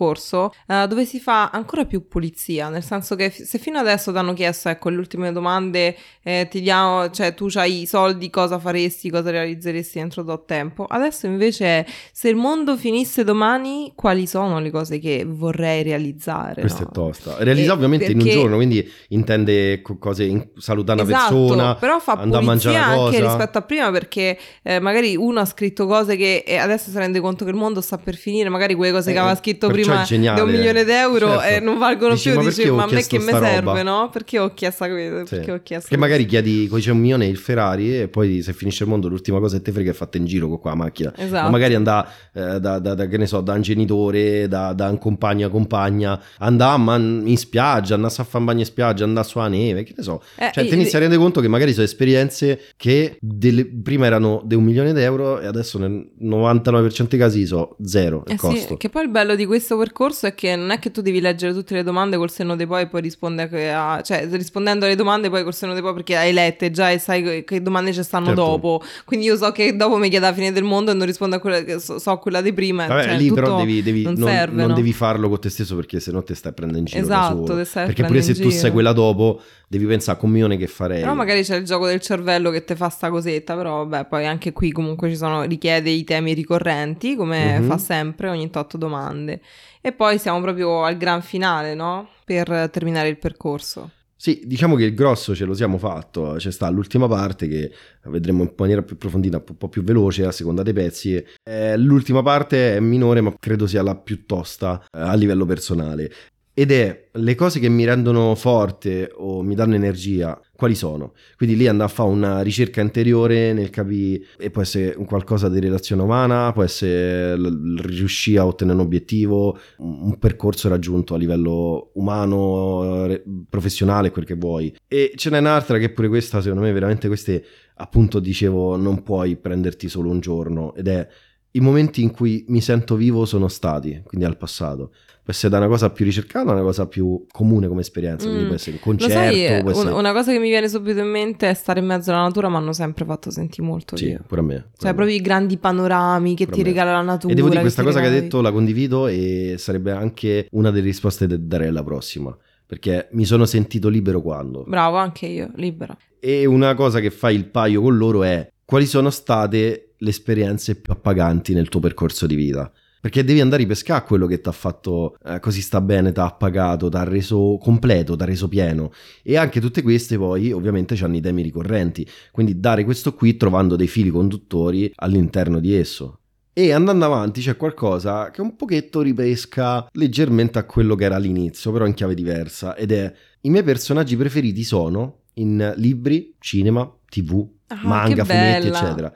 S2: eh, dove si fa ancora più pulizia, nel senso che f- se fino adesso ti hanno chiesto, ecco, le ultime domande, eh, ti diamo, cioè tu hai i soldi, cosa faresti, cosa realizzeresti entro tot tempo, adesso invece se il mondo finisse domani, quali sono le cose che vorrei realizzare?
S1: Questa
S2: no?
S1: è tosta. Realizza
S2: E
S1: ovviamente in un
S2: perché-
S1: giorno, quindi intende co- cose, in- salutare una
S2: Esatto,
S1: persona,
S2: però fa
S1: andare a mangiare una
S2: anche
S1: cosa.
S2: rispetto a prima perché eh, magari uno ha scritto cose che e adesso si rende conto che il mondo sta per finire, magari quelle cose
S1: Eh,
S2: che aveva scritto
S1: perciò
S2: prima
S1: è geniale.
S2: di un milione d'euro
S1: Certo.
S2: e non valgono
S1: Dici,
S2: più,
S1: ma
S2: dici ma a me che mi serve,
S1: roba?"
S2: no? Perché ho chiesto questo,
S1: Sì.
S2: perché ho chiesto
S1: Che magari chiedi con c'è un milione il Ferrari e poi se finisce il mondo l'ultima cosa che te frega è fatta in giro con qua la macchina.
S2: Esatto.
S1: Ma magari andà eh, da, da- da- che ne so, da un genitore, da, da un compagno a compagna, andà in spiaggia, andà a fare un bagno in spiaggia, andà sulla neve, che ne so.
S2: Eh,
S1: Cioè,
S2: e-
S1: ti inizi a rendere conto che magari sono esperienze che delle- prima erano di un milione d'euro e adesso nel 99% dei casi sono zero il
S2: Eh sì,
S1: costo.
S2: che poi il bello di questo percorso è che non è che tu devi leggere tutte le domande col senno di poi e poi rispondere a, cioè rispondendo alle domande poi col senno di poi perché hai lette già e sai che- domande ci stanno
S1: Certo.
S2: dopo. Quindi io so che dopo mi chiede la fine del mondo e non rispondo a quella che so, so quella di prima.
S1: Vabbè,
S2: cioè,
S1: lì però devi, devi-
S2: non,
S1: non,
S2: serve,
S1: non
S2: no?
S1: devi farlo con te stesso perché sennò te stai prendendo in giro.
S2: Esatto,
S1: perché pure se
S2: in
S1: tu
S2: giro.
S1: quella dopo, devi pensare come milione che farei.
S2: Però magari c'è il gioco del cervello che ti fa sta cosetta, però vabbè, poi anche qui comunque ci sono, richiede i temi ricorrenti, come
S1: Mhm.
S2: fa sempre, ogni tot domande. E poi siamo proprio al gran finale, no? Per terminare il percorso.
S1: Sì, diciamo che il grosso ce lo siamo fatto, c'è sta l'ultima parte che vedremo in maniera più approfondita, un po' più veloce a seconda dei pezzi. Eh, l'ultima parte è minore, ma credo sia la più tosta eh, a livello personale. Ed è le cose che mi rendono forte o mi danno energia, quali sono? Quindi lì andare a fare una ricerca interiore nel capire, e può essere qualcosa di relazione umana, può essere riuscire a ottenere un obiettivo, un, un percorso raggiunto a livello umano, professionale, quel che vuoi. E ce n'è un'altra che pure questa, secondo me, veramente queste, appunto, dicevo, non puoi prenderti solo un giorno, ed è i momenti in cui mi sento vivo sono stati, quindi al passato può essere da una cosa più ricercata a una cosa più comune come esperienza, quindi
S2: Mm.
S1: può essere un concerto,
S2: sai,
S1: essere...
S2: un- una cosa che mi viene subito in mente è stare in mezzo alla natura, mi hanno sempre fatto sentire molto
S1: Sì,
S2: vivo.
S1: pure a me. pure
S2: Cioè,
S1: me.
S2: proprio i grandi panorami che
S1: Pure
S2: ti regala la natura.
S1: E devo dire,
S2: che
S1: questa
S2: ti
S1: cosa che hai detto la condivido e sarebbe anche una delle risposte che darei alla prossima, perché mi sono sentito libero quando.
S2: Bravo, anche io, libera.
S1: E una cosa che fai il paio con loro è quali sono state le esperienze più appaganti nel tuo percorso di vita. Perché devi andare a ripescare quello che ti ha fatto eh, così sta bene, ti ha appagato, ti ha reso completo, ti ha reso pieno. E anche tutte queste poi ovviamente hanno i temi ricorrenti. Quindi dare questo qui trovando dei fili conduttori all'interno di esso. E andando avanti c'è qualcosa che un pochetto ripesca leggermente a quello che era all'inizio, però in chiave diversa. Ed è i miei personaggi preferiti sono in libri, cinema, tv,
S2: Ah,
S1: manga, fumetti, eccetera.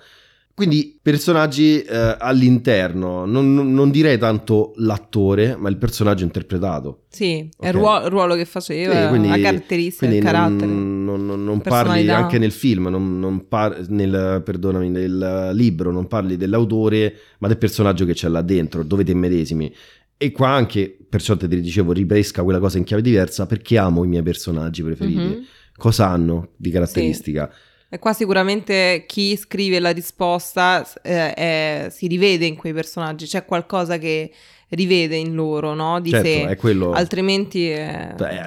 S1: Quindi personaggi eh, all'interno, non, non- direi tanto l'attore, ma il personaggio interpretato.
S2: Sì, è
S1: Ok.
S2: il ruolo, il ruolo che faceva,
S1: Sì, quindi-
S2: la caratteristica, il carattere.
S1: non, non- non- parli anche nel film, non, non par- nel, perdonami, nel libro, non parli dell'autore, ma del personaggio che c'è là dentro, dove te medesimi. E qua anche, perciò te dicevo, ripesca quella cosa in chiave diversa, perché amo i miei personaggi preferiti.
S2: Mhm.
S1: Cosa hanno di caratteristica?
S2: E qua sicuramente chi scrive la risposta eh, è- si rivede in quei personaggi, c'è qualcosa che rivede in loro, no? Di
S1: certo,
S2: sé.
S1: è quello...
S2: Altrimenti è...
S1: Cioè, È,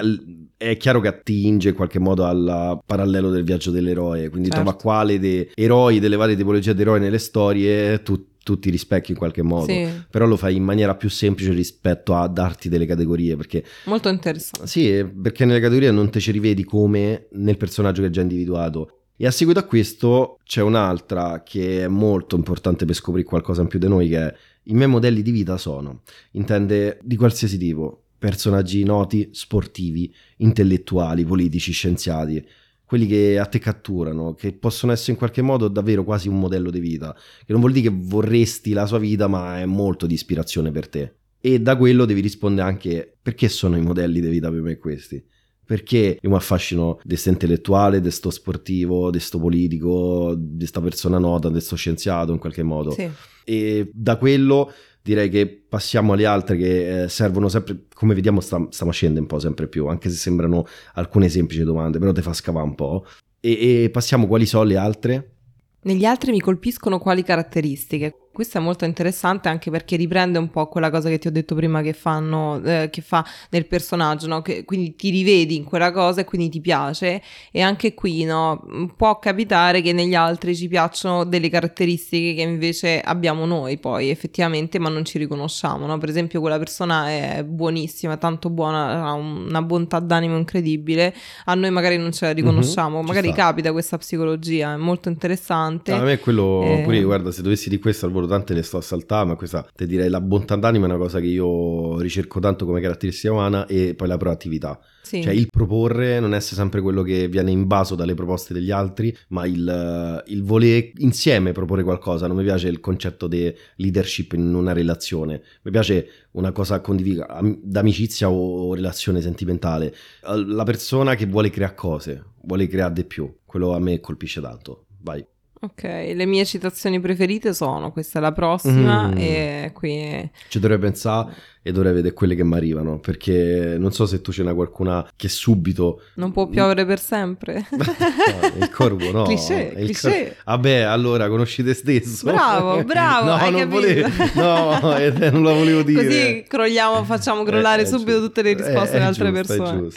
S1: è chiaro che attinge in qualche modo al parallelo del viaggio dell'eroe, quindi
S2: Certo.
S1: trova quale dei eroi, delle varie tipologie di eroi nelle storie, tu, ti rispecchi in qualche modo.
S2: Sì,
S1: Però lo fai in maniera più semplice rispetto a darti delle categorie, perché
S2: molto interessante.
S1: sì, perché nelle categorie non te ci rivedi come nel personaggio che è già individuato. E a seguito a questo c'è un'altra che è molto importante per scoprire qualcosa in più di noi, che è i miei modelli di vita sono, intende di qualsiasi tipo, personaggi noti, sportivi, intellettuali, politici, scienziati, quelli che a te catturano, che possono essere in qualche modo davvero quasi un modello di vita, che non vuol dire che vorresti la sua vita, ma è molto di ispirazione per te. E da quello devi rispondere anche perché sono i modelli di vita per me questi. Perché io mi affascino di sto intellettuale, di sto sportivo, di sto politico, di sta persona nota, di sto scienziato in qualche modo.
S2: Sì.
S1: E da quello direi che passiamo alle altre che eh, servono sempre, come vediamo sta- stiamo scendendo un po' sempre più, anche se sembrano alcune semplici domande, però te fa scavare un po'. E, e passiamo quali sono le altre?
S2: Negli altri mi colpiscono quali caratteristiche. Questo è molto interessante anche perché riprende un po' quella cosa che ti ho detto prima che fanno, eh, che fa nel personaggio, no? Che, quindi ti rivedi in quella cosa e quindi ti piace. E anche qui, no? Può capitare che negli altri ci piacciono delle caratteristiche che invece abbiamo noi poi effettivamente, ma non ci riconosciamo, no? Per esempio, quella persona è buonissima, tanto buona, ha una bontà d'animo incredibile. A noi magari non ce la riconosciamo,
S1: ci
S2: magari
S1: sta.
S2: capita questa psicologia, è molto interessante.
S1: Ah, a me quello,
S2: Eh.
S1: pure guarda, se dovessi di questo al volo tante le sto a saltare, ma questa ti direi la bontà d'animo è una cosa che io ricerco tanto come caratteristica umana e poi la proattività.
S2: Sì.
S1: Cioè il proporre non essere sempre quello che viene invaso dalle proposte degli altri, ma il, il voler insieme proporre qualcosa. Non mi piace il concetto di leadership in una relazione, mi piace una cosa condivisa, am- d'amicizia o relazione sentimentale. La persona che vuole creare cose, vuole creare di più, quello a me colpisce tanto. Vai.
S2: Ok, le mie citazioni preferite sono questa è la prossima
S1: Mm.
S2: e qui
S1: Ci dovrei pensare e dovrei vedere quelle che mi arrivano, perché non so se tu ce n'hai qualcuna che subito...
S2: non può piovere per sempre. [LAUGHS]
S1: No, il corvo no.
S2: Cliché,
S1: il
S2: cliché.
S1: Vabbè, allora conosci te stesso.
S2: Bravo, [LAUGHS] bravo,
S1: no,
S2: hai
S1: non
S2: capito.
S1: volevo. No, eh, non la volevo dire.
S2: Così crolliamo, facciamo crollare
S1: Eh,
S2: subito
S1: giusto.
S2: tutte le risposte
S1: Eh,
S2: delle
S1: è
S2: altre
S1: giusto,
S2: persone.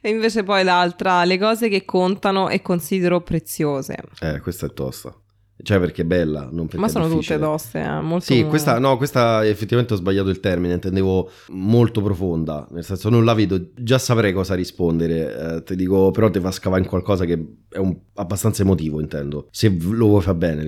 S2: E invece poi l'altra, le cose che contano e considero preziose.
S1: Eh, questa è tosta. Cioè perché è bella, non perché
S2: Ma sono
S1: difficile.
S2: tutte toste, eh, molto...
S1: Sì, questa, no, questa effettivamente ho sbagliato il termine, intendevo molto profonda, nel senso non la vedo, già saprei cosa rispondere, eh, ti dico, però ti fa scavare in qualcosa che è un, abbastanza emotivo, intendo, se lo vuoi fa bene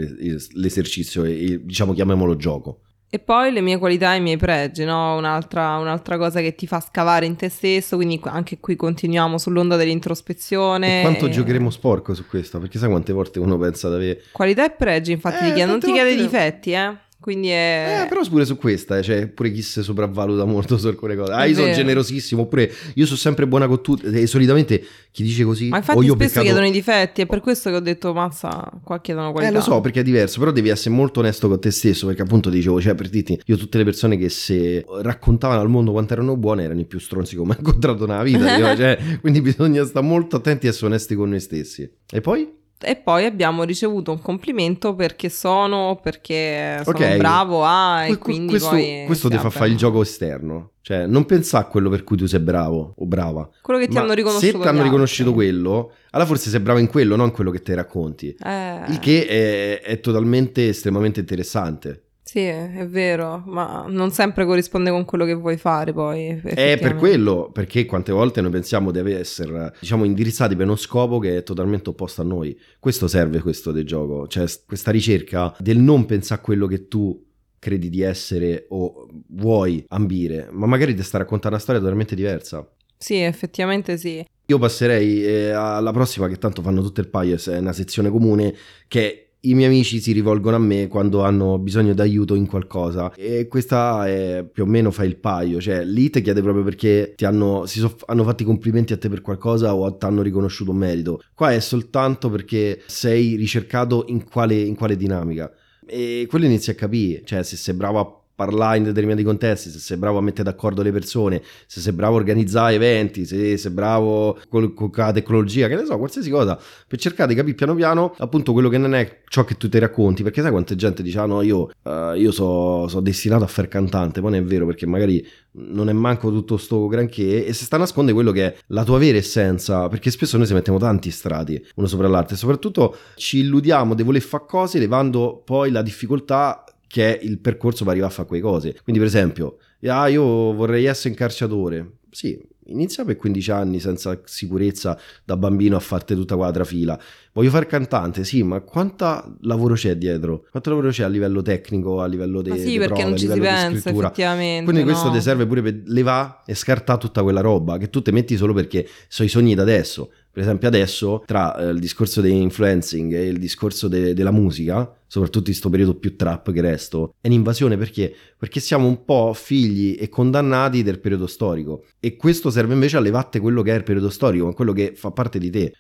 S1: l'esercizio, e, diciamo chiamiamolo gioco.
S2: E poi le mie qualità e i miei pregi, no? Un'altra, un'altra, cosa che ti fa scavare in te stesso, quindi anche qui continuiamo sull'onda dell'introspezione.
S1: E quanto
S2: e...
S1: giocheremo sporco su questo? Perché sai quante volte uno pensa di avere...
S2: Qualità e pregi, infatti,
S1: eh,
S2: ti chiede, non ti chiede
S1: volte...
S2: difetti, eh? Quindi è...
S1: Eh, però pure su questa, eh, cioè, pure chi si sopravvaluta molto su alcune cose. Ah, io sono generosissimo, oppure io sono sempre buona con tutti. E solitamente chi dice così...
S2: Ma infatti
S1: o io
S2: spesso
S1: peccato...
S2: chiedono i difetti, è per questo che ho detto, mazza, qua chiedono qualità.
S1: Eh, lo so, perché è diverso, però devi essere molto onesto con te stesso, perché appunto dicevo, cioè, per dirti, io tutte le persone che se raccontavano al mondo quanto erano buone erano i più stronzi che ho mai [LAUGHS] incontrato nella vita. io, cioè, quindi bisogna stare molto attenti e essere onesti con noi stessi. E poi?
S2: E poi abbiamo ricevuto un complimento perché sono, perché sono okay. bravo a, e quindi
S1: questo,
S2: poi
S1: questo ti fa fare il gioco esterno. Cioè, non pensare a quello per cui tu sei bravo o brava.
S2: Quello che ti hanno riconosciuto.
S1: Se ti hanno riconosciuto quello, allora forse sei bravo in quello, non in quello che ti racconti.
S2: Eh.
S1: Il che è, è totalmente, estremamente interessante.
S2: Sì, è vero, ma non sempre corrisponde con quello che vuoi fare poi.
S1: È per quello, perché quante volte noi pensiamo di essere, diciamo, indirizzati per uno scopo che è totalmente opposto a noi. Questo serve questo del gioco, cioè questa ricerca del non pensare a quello che tu credi di essere o vuoi ambire, ma magari ti sta raccontando una storia totalmente diversa.
S2: Sì, effettivamente sì.
S1: Io passerei eh, alla prossima, che tanto fanno tutto il paio, è una sezione comune, che i miei amici si rivolgono a me quando hanno bisogno d'aiuto in qualcosa e questa è più o meno fa il paio, cioè lì ti chiede proprio perché ti hanno, si so, hanno fatto i complimenti a te per qualcosa o ti hanno riconosciuto un merito. Qua è soltanto perché sei ricercato in quale, in quale dinamica e quello inizi a capire, cioè se sei bravo a parlare in determinati contesti, se sei bravo a mettere d'accordo le persone, se sei bravo a organizzare eventi, se sei bravo con, con la tecnologia, che ne so, qualsiasi cosa, per cercare di capire piano piano appunto quello che non è ciò che tu ti racconti, perché sai quanta gente dice, ah no, io, uh, io sono so destinato a fare cantante, poi non è vero perché magari non è manco tutto sto granché e se sta a nascondere quello che è la tua vera essenza, perché spesso noi si mettiamo tanti strati uno sopra l'altro e soprattutto ci illudiamo di voler fare cose levando poi la difficoltà che è il percorso per arrivare a fare quelle cose. Quindi, per esempio, ah, io vorrei essere incalciatore. Sì, inizia per 15 anni senza sicurezza da bambino a farti tutta quadra fila. Voglio fare cantante, sì, ma quanto lavoro c'è dietro? Quanto lavoro c'è a livello tecnico, a livello di
S2: sì,
S1: de
S2: perché
S1: prove,
S2: non ci si pensa
S1: effettivamente. Quindi questo
S2: no.
S1: ti serve pure per levare e scartare tutta quella roba che tu ti metti solo perché sono i sogni da adesso. Per esempio adesso, tra eh, il discorso dell'influencing e il discorso de- della musica, soprattutto in questo periodo più trap che resto, è un'invasione perché? Perché siamo un po' figli e condannati del periodo storico. E questo serve invece a levatte quello che è il periodo storico, quello che fa parte di te.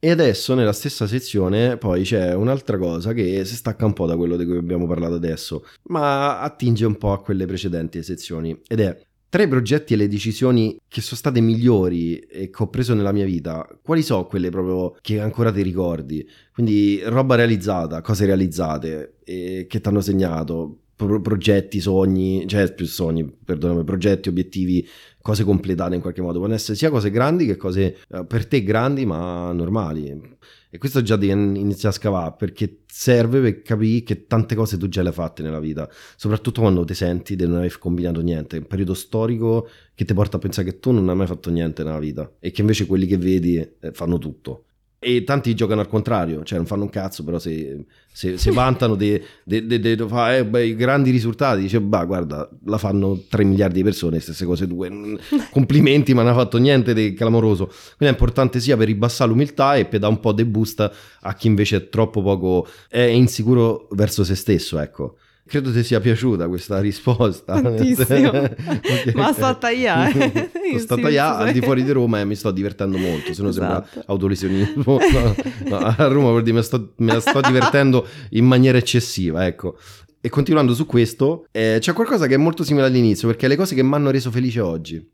S1: E adesso nella stessa sezione poi c'è un'altra cosa che si stacca un po' da quello di cui abbiamo parlato adesso, ma attinge un po' a quelle precedenti sezioni ed è tra i progetti e le decisioni che sono state migliori e che ho preso nella mia vita, quali sono quelle proprio che ancora ti ricordi? Quindi roba realizzata, cose realizzate e che ti hanno segnato, pro- progetti, sogni, cioè più sogni, perdonami, progetti, obiettivi, cose completate in qualche modo. Possono essere sia cose grandi che cose eh, per te grandi ma normali. E questo già devi iniziare a scavare perché serve per capire che tante cose tu già le hai fatte nella vita, soprattutto quando ti senti di non aver combinato niente. Un periodo storico che ti porta a pensare che tu non hai mai fatto niente nella vita e che invece quelli che vedi eh, fanno tutto. E tanti giocano al contrario, cioè non fanno un cazzo, però se, se, se vantano dei de, de, de, eh, grandi risultati, dice, bah guarda, la fanno 3 miliardi di persone, stesse cose due, [LAUGHS] complimenti, ma non ha fatto niente di clamoroso. Quindi è importante sia per ribassare l'umiltà e per dare un po' di boost a chi invece è troppo poco, è insicuro verso se stesso, ecco. Credo ti sia piaciuta questa risposta.
S2: Tantissimo. [LAUGHS] okay. Ma sto a tagliare. [LAUGHS]
S1: Sto a tagliare al di fuori di Roma e mi sto divertendo molto, se no esatto. sembra autolesionismo. [LAUGHS] No, no, a Roma vuol dire me, sto, me la sto divertendo in maniera eccessiva, ecco. E continuando su questo, eh, c'è qualcosa che è molto simile all'inizio, perché le cose che mi hanno reso felice oggi,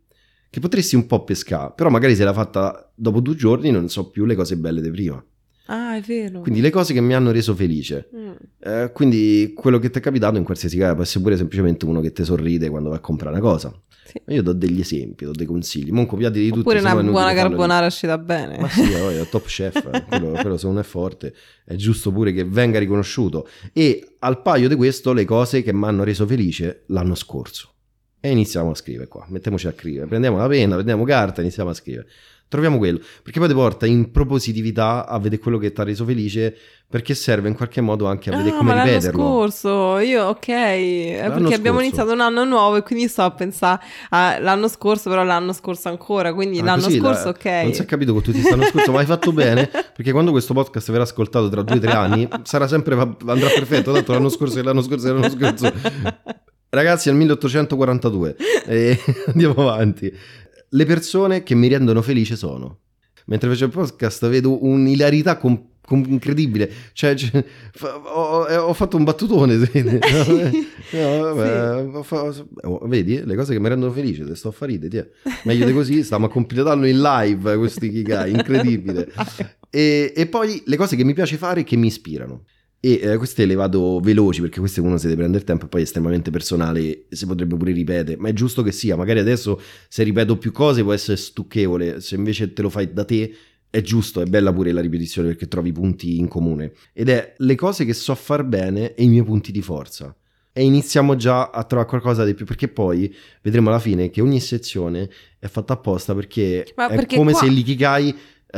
S1: che potresti un po' pescare, però magari se l'ha fatta dopo due giorni non so più le cose belle di prima.
S2: Ah, è vero.
S1: Quindi le cose che mi hanno reso felice.
S2: Mm.
S1: Eh, quindi quello che ti è capitato in qualsiasi caso può essere pure semplicemente uno che ti sorride quando vai a comprare una cosa.
S2: Sì.
S1: Io do degli esempi, do dei consigli. Mon copiati di tutti.
S2: Oppure una buona carbonara uscita bene.
S1: Ma sì, è top chef, [LAUGHS] quello, quello se uno è forte è giusto pure che venga riconosciuto. E al paio di questo le cose che mi hanno reso felice l'anno scorso. E iniziamo a scrivere qua, mettiamoci a scrivere, prendiamo la penna, prendiamo carta, iniziamo a scrivere. Troviamo quello, perché poi ti porta in propositività a vedere quello che ti ha reso felice, perché serve in qualche modo anche a vedere
S2: ah,
S1: come
S2: ma l'anno
S1: ripeterlo.
S2: scorso, io ok, è
S1: L'anno
S2: perché abbiamo
S1: scorso.
S2: iniziato un anno nuovo e quindi sto a pensare all'anno scorso, però l'anno scorso ancora, quindi
S1: Ah,
S2: l'anno
S1: così, la-
S2: scorso ok.
S1: Non si è capito con tutti stanno scorso, ma hai fatto bene, [LAUGHS] perché quando questo podcast verrà ascoltato tra due o tre anni, sarà sempre, andrà perfetto, tanto l'anno scorso e l'anno scorso e l'anno scorso. [LAUGHS] Ragazzi, è il 1842 e [LAUGHS] andiamo avanti. Le persone che mi rendono felice sono. Mentre facevo il podcast vedo un'ilarità com- com- incredibile. Cioè, cioè, fa- ho, ho fatto un battutone. vedi? [LAUGHS] No, vabbè, ho fa- oh, vedi le cose che mi rendono felice, te sto a fare ridere. Meglio di così, stiamo a completarlo in live questi Kikai, incredibile. [LAUGHS] E, e poi le cose che mi piace fare e che mi ispirano. E eh, queste le vado veloci perché queste uno si deve prendere il tempo e poi è estremamente personale si potrebbe pure ripetere, ma è giusto che sia. Magari adesso se ripeto più cose può essere stucchevole, se invece te lo fai da te è giusto, è bella pure la ripetizione perché trovi punti in comune. Ed è le cose che so far bene e i miei punti di forza. E iniziamo già a trovare qualcosa di più perché poi vedremo alla fine che ogni sezione è fatta apposta perché
S2: Ma
S1: è
S2: perché
S1: come
S2: qua-
S1: se l'ikigai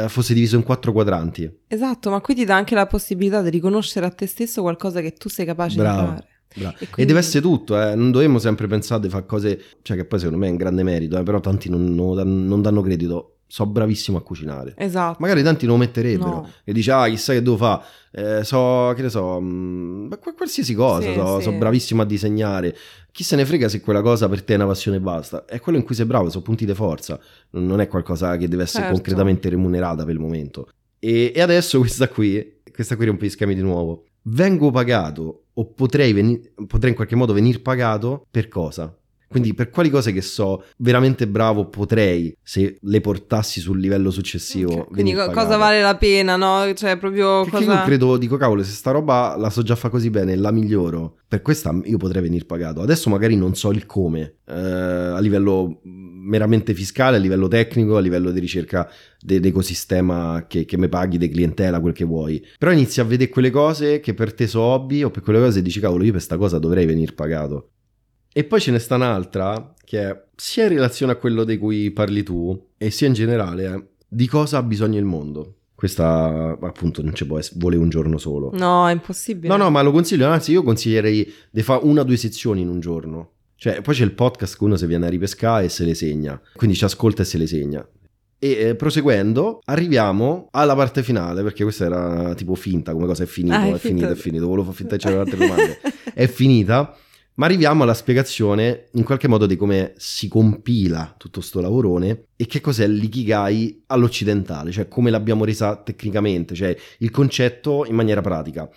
S1: fosse diviso in quattro quadranti.
S2: Esatto, ma qui ti dà anche la possibilità di riconoscere a te stesso qualcosa che tu sei capace
S1: Bravo.
S2: di fare.
S1: Bravo.
S2: E
S1: E
S2: quindi-
S1: deve essere tutto, eh. non dovremmo sempre pensare di fare cose, cioè che poi secondo me è un grande merito, eh, però tanti non, non non danno credito. So bravissimo a cucinare.
S2: Esatto.
S1: Magari tanti non lo metterebbero
S2: No.
S1: e dice, ah, chissà che devo fare, Eh, so, che ne so, mm, ma qu- qualsiasi cosa,
S2: Sì,
S1: so,
S2: sì.
S1: so bravissimo a disegnare. Chi se ne frega se quella cosa per te è una passione e basta? È quello in cui sei bravo, sono punti di forza, non è qualcosa che deve essere
S2: Certo.
S1: concretamente remunerata per il momento. E, e adesso questa qui, questa qui rompe gli schemi di nuovo. Vengo pagato o potrei, veni- potrei in qualche modo venire pagato per cosa? Quindi per quali cose che so veramente bravo potrei, se le portassi sul livello successivo,
S2: Ok, Quindi co- cosa vale la pena, no? Cioè, proprio
S1: Perché
S2: cosa...
S1: io credo, dico cavolo, se sta roba la so già fa così bene, la miglioro, per questa io potrei venire pagato. Adesso magari non so il come, eh, a livello meramente fiscale, a livello tecnico, a livello di ricerca de- d'ecosistema che, che mi paghi, di clientela, quel che vuoi. Però inizi a vedere quelle cose che per te sono hobby o per quelle cose dici cavolo, io per questa cosa dovrei venire pagato. E poi ce ne sta un'altra che è sia in relazione a quello di cui parli tu e sia in generale eh, di cosa ha bisogno il mondo. Questa appunto non ci può essere, vuole un giorno solo.
S2: No, è impossibile.
S1: No, no, ma lo consiglio, anzi io consiglierei di fare una o due sezioni in un giorno. Cioè, poi c'è il podcast che uno si viene a ripescare e se le segna, quindi ci ascolta e se le segna. E eh, proseguendo, arriviamo alla parte finale, perché questa era tipo finta, come cosa è finito,
S2: Ah, è
S1: è, finito,
S2: finta.
S1: è finito, volevo far finta che c'erano altre domande. [LAUGHS] è finita, ma arriviamo alla spiegazione in qualche modo di come si compila tutto sto lavorone e che cos'è l'ikigai all'occidentale, cioè come l'abbiamo resa tecnicamente, cioè il concetto in maniera pratica.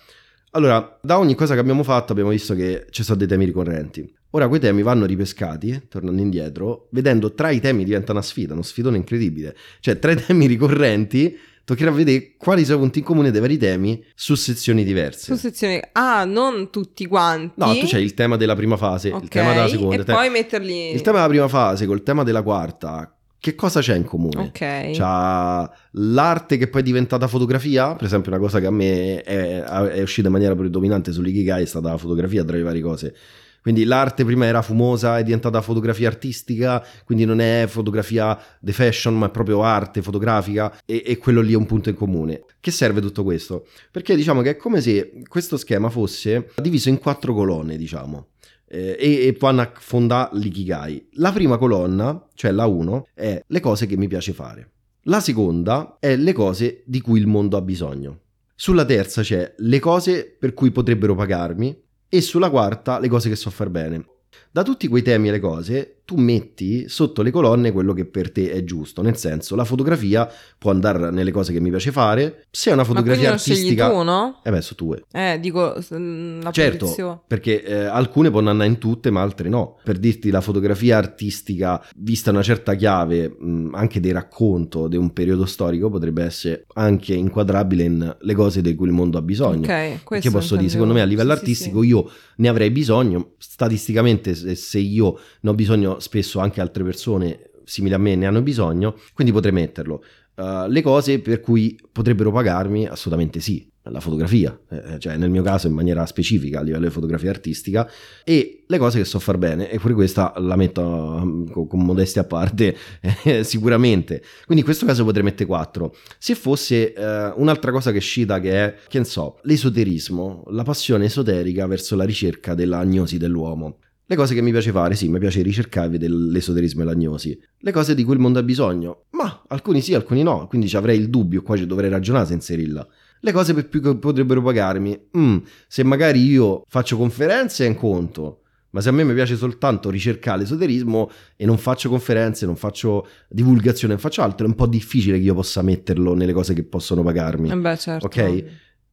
S1: Allora, da ogni cosa che abbiamo fatto abbiamo visto che ci sono dei temi ricorrenti. Ora quei temi vanno ripescati, tornando indietro, vedendo tra i temi diventa una sfida, uno sfidone incredibile. Cioè, tra i temi ricorrenti toccherà vedere quali sono i punti in comune dei vari temi su sezioni diverse.
S2: Su sezione... Ah, non tutti quanti.
S1: No, tu c'hai il tema della prima fase,
S2: Ok,
S1: il tema della seconda,
S2: E
S1: te-
S2: poi metterli...
S1: il tema della prima fase col tema della quarta. Che cosa c'è in comune?
S2: Ok.
S1: C'ha l'arte che poi è diventata fotografia, per esempio una cosa che a me è, è uscita in maniera predominante sull'Ikigai è stata la fotografia tra le varie cose. Quindi l'arte prima era fumosa, è diventata fotografia artistica, quindi non è fotografia di fashion, ma è proprio arte fotografica e, e quello lì è un punto in comune. Che serve tutto questo? Perché diciamo che è come se questo schema fosse diviso in quattro colonne, diciamo. eh, e, e vanno a fondare l'ikigai. La prima colonna, cioè la 1, è le cose che mi piace fare. La seconda è le cose di cui il mondo ha bisogno. Sulla terza c'è le cose per cui potrebbero pagarmi e sulla quarta le cose che so far bene. Da tutti quei temi e le cose tu metti sotto le colonne quello che per te è giusto, nel senso la fotografia può andare nelle cose che mi piace fare, se è una fotografia
S2: Ma
S1: artistica...
S2: scegli tu, no?
S1: Eh beh, sono tue.
S2: Eh, dico, mm, la
S1: Certo,
S2: posizione.
S1: perché eh, alcune possono andare in tutte, ma altre no. Per dirti, la fotografia artistica, vista una certa chiave, mh, anche di racconto di un periodo storico, potrebbe essere anche inquadrabile in le cose di cui il mondo ha bisogno.
S2: Ok, questo
S1: posso dire, secondo me a livello
S2: Sì, sì,
S1: artistico
S2: sì.
S1: io ne avrei bisogno, statisticamente se, se io ne ho bisogno, spesso anche altre persone simili a me ne hanno bisogno, quindi potrei metterlo. Uh, le cose per cui potrebbero pagarmi, assolutamente sì. La fotografia, eh, cioè nel mio caso in maniera specifica a livello di fotografia artistica, e le cose che so far bene, e pure questa la metto um, con, con modestia a parte, [LAUGHS] eh, sicuramente. Quindi in questo caso potrei mettere 4. Se fosse eh, un'altra cosa che scita che è, che ne so, l'esoterismo, la passione esoterica verso la ricerca dell'agnosi dell'uomo. Le cose che mi piace fare, sì, mi piace ricercare e vedere l'esoterismo e l'agnosi. Le cose di cui il mondo ha bisogno, ma alcuni sì, alcuni no, quindi ci avrei il dubbio, qua ci dovrei ragionare se inserirla. Le cose per cui potrebbero pagarmi, mm, se magari io faccio conferenze è un conto, ma se a me mi piace soltanto ricercare l'esoterismo e non faccio conferenze, non faccio divulgazione, non faccio altro, è un po' difficile che io possa metterlo nelle cose che possono pagarmi.
S2: Eh beh, certo.
S1: Ok?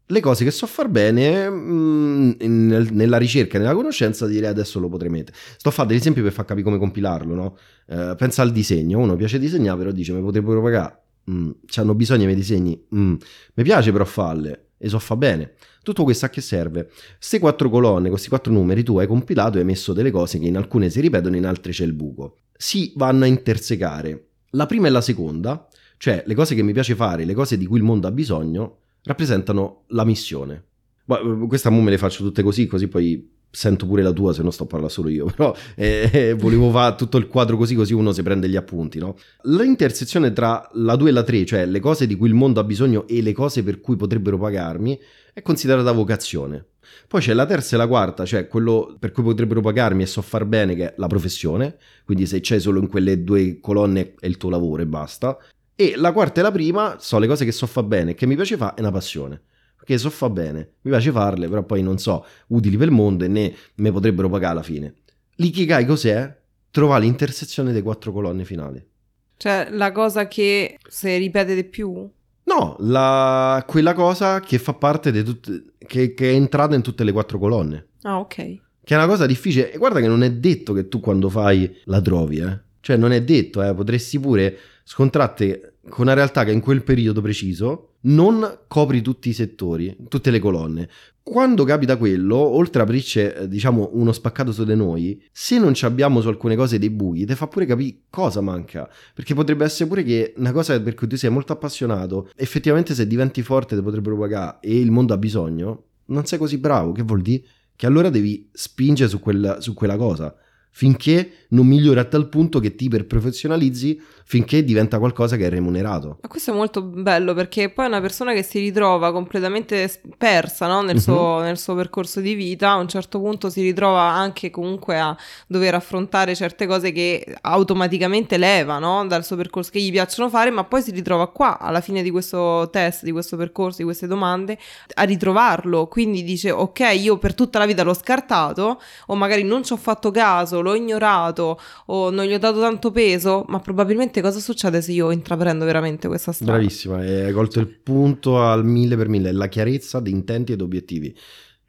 S1: Le cose che so far bene, mm, in- nella ricerca, nella conoscenza, direi adesso lo potrei mettere. Sto a fare degli esempi per far capire come compilarlo, no? Eh, pensa al disegno, uno piace disegnare, però dice, mi potrebbero pagare, mm, hanno bisogno dei miei disegni, mm, mi piace però farle, e so fa bene. Tutto questo a che serve? Queste quattro colonne, questi quattro numeri, tu hai compilato e hai messo delle cose che in alcune si ripetono, in altre c'è il buco. Si vanno a intersecare. La prima e la seconda, cioè le cose che mi piace fare, le cose di cui il mondo ha bisogno, rappresentano la missione. Ma, eh, questa mo me le faccio tutte così, così poi sento pure la tua se non sto a parlare solo io, [LAUGHS] però eh, eh, volevo fare tutto il quadro così, così uno si prende gli appunti, no? L'intersezione tra la 2 e la 3, cioè le cose di cui il mondo ha bisogno e le cose per cui potrebbero pagarmi, è considerata vocazione. Poi c'è la terza e la quarta, cioè quello per cui potrebbero pagarmi e so far bene, che è la professione, quindi se c'è solo in quelle due colonne è il tuo lavoro e basta. E la quarta e la prima sono le cose che so far bene, che mi piace fare, è una passione. Perché so fa bene, mi piace farle, però poi non so, utili per il mondo e né me potrebbero pagare alla fine. L'ikigai cos'è? Trovare l'intersezione delle quattro colonne finali.
S2: Cioè, la cosa che se ripete di più?
S1: No, la- quella cosa che fa parte di tutte, che, che è entrata in tutte le quattro colonne.
S2: Ah, ok.
S1: Che è una cosa difficile. E guarda che non è detto che tu quando fai la trovi, eh. Cioè, non è detto, eh. Potresti pure scontrarti con una realtà che in quel periodo preciso non copri tutti i settori, tutte le colonne. Quando capita quello, oltre a aprirci, eh, diciamo, uno spaccato su di noi, se non ci abbiamo su alcune cose dei buchi, ti fa pure capire cosa manca. Perché potrebbe essere pure che una cosa per cui tu sei molto appassionato, effettivamente se diventi forte ti potrebbero pagare e il mondo ha bisogno, non sei così bravo. Che vuol dire? Che allora devi spingere su, quella- su quella cosa finché non migliori a tal punto che ti iperprofessionalizzi finché diventa qualcosa che è remunerato.
S2: Ma questo è molto bello perché poi una persona che si ritrova completamente persa no? nel,
S1: Mhm.
S2: suo, nel suo percorso di vita, a un certo punto si ritrova anche comunque a dover affrontare certe cose che automaticamente leva no? dal suo percorso che gli piacciono fare, ma poi si ritrova qua alla fine di questo test, di questo percorso, di queste domande, a ritrovarlo. Quindi dice ok, io per tutta la vita l'ho scartato o magari non ci ho fatto caso, l'ho ignorato o non gli ho dato tanto peso, ma probabilmente cosa succede se io intraprendo veramente questa strada?
S1: Bravissima, hai colto il punto al mille per mille, la chiarezza di intenti ed obiettivi,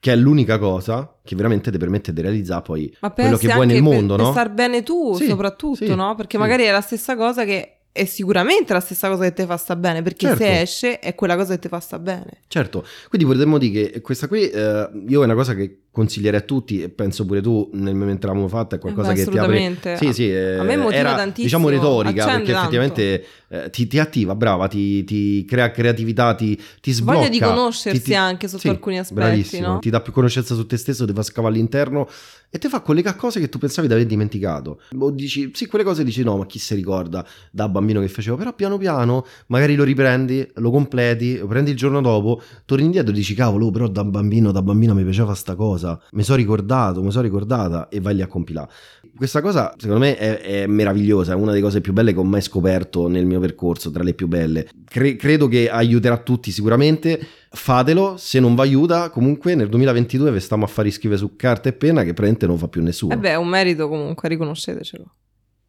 S1: che è l'unica cosa che veramente ti permette di realizzare poi
S2: per
S1: quello che vuoi nel
S2: per-
S1: mondo,
S2: per
S1: no?
S2: star bene tu,
S1: Sì,
S2: soprattutto,
S1: sì,
S2: no? Perché
S1: sì.
S2: magari è la stessa cosa che è sicuramente la stessa cosa che ti fa sta bene, perché
S1: Certo.
S2: se esce è quella cosa che ti fa sta bene.
S1: Certo, quindi potremmo dire che questa qui, eh, io è una cosa che consiglierei a tutti e penso pure tu nel mentre l'avevamo fatta è qualcosa
S2: Eh beh,
S1: che ti apre... Sì, sì, eh,
S2: A me motiva
S1: era,
S2: tantissimo,
S1: diciamo retorica,
S2: accende
S1: perché
S2: tanto.
S1: effettivamente eh, ti, ti attiva, brava, ti, ti crea creatività, ti, ti sblocca.
S2: Voglia di conoscersi anche sotto
S1: sì,
S2: alcuni aspetti,
S1: bravissimo,
S2: no?
S1: Ti dà più conoscenza su te stesso, ti fa scavare all'interno e ti fa collegare cose che tu pensavi di aver dimenticato. O dici, sì, quelle cose dici no, ma chi si ricorda da bambino che facevo, però piano piano magari lo riprendi, lo completi, lo prendi il giorno dopo, torni indietro e dici cavolo, oh, però da bambino, da bambina mi piaceva sta cosa, mi sono ricordato, mi sono ricordata e vai lì a compilare. Questa cosa secondo me è, è meravigliosa, è una delle cose più belle che ho mai scoperto nel mio percorso, tra le più belle. Cre- credo che aiuterà tutti sicuramente, fatelo, se non vi aiuta comunque nel 2022 vi stiamo a fare iscrivere su carta e penna che praticamente non fa più nessuno.
S2: E beh, è un merito comunque, riconoscetecelo.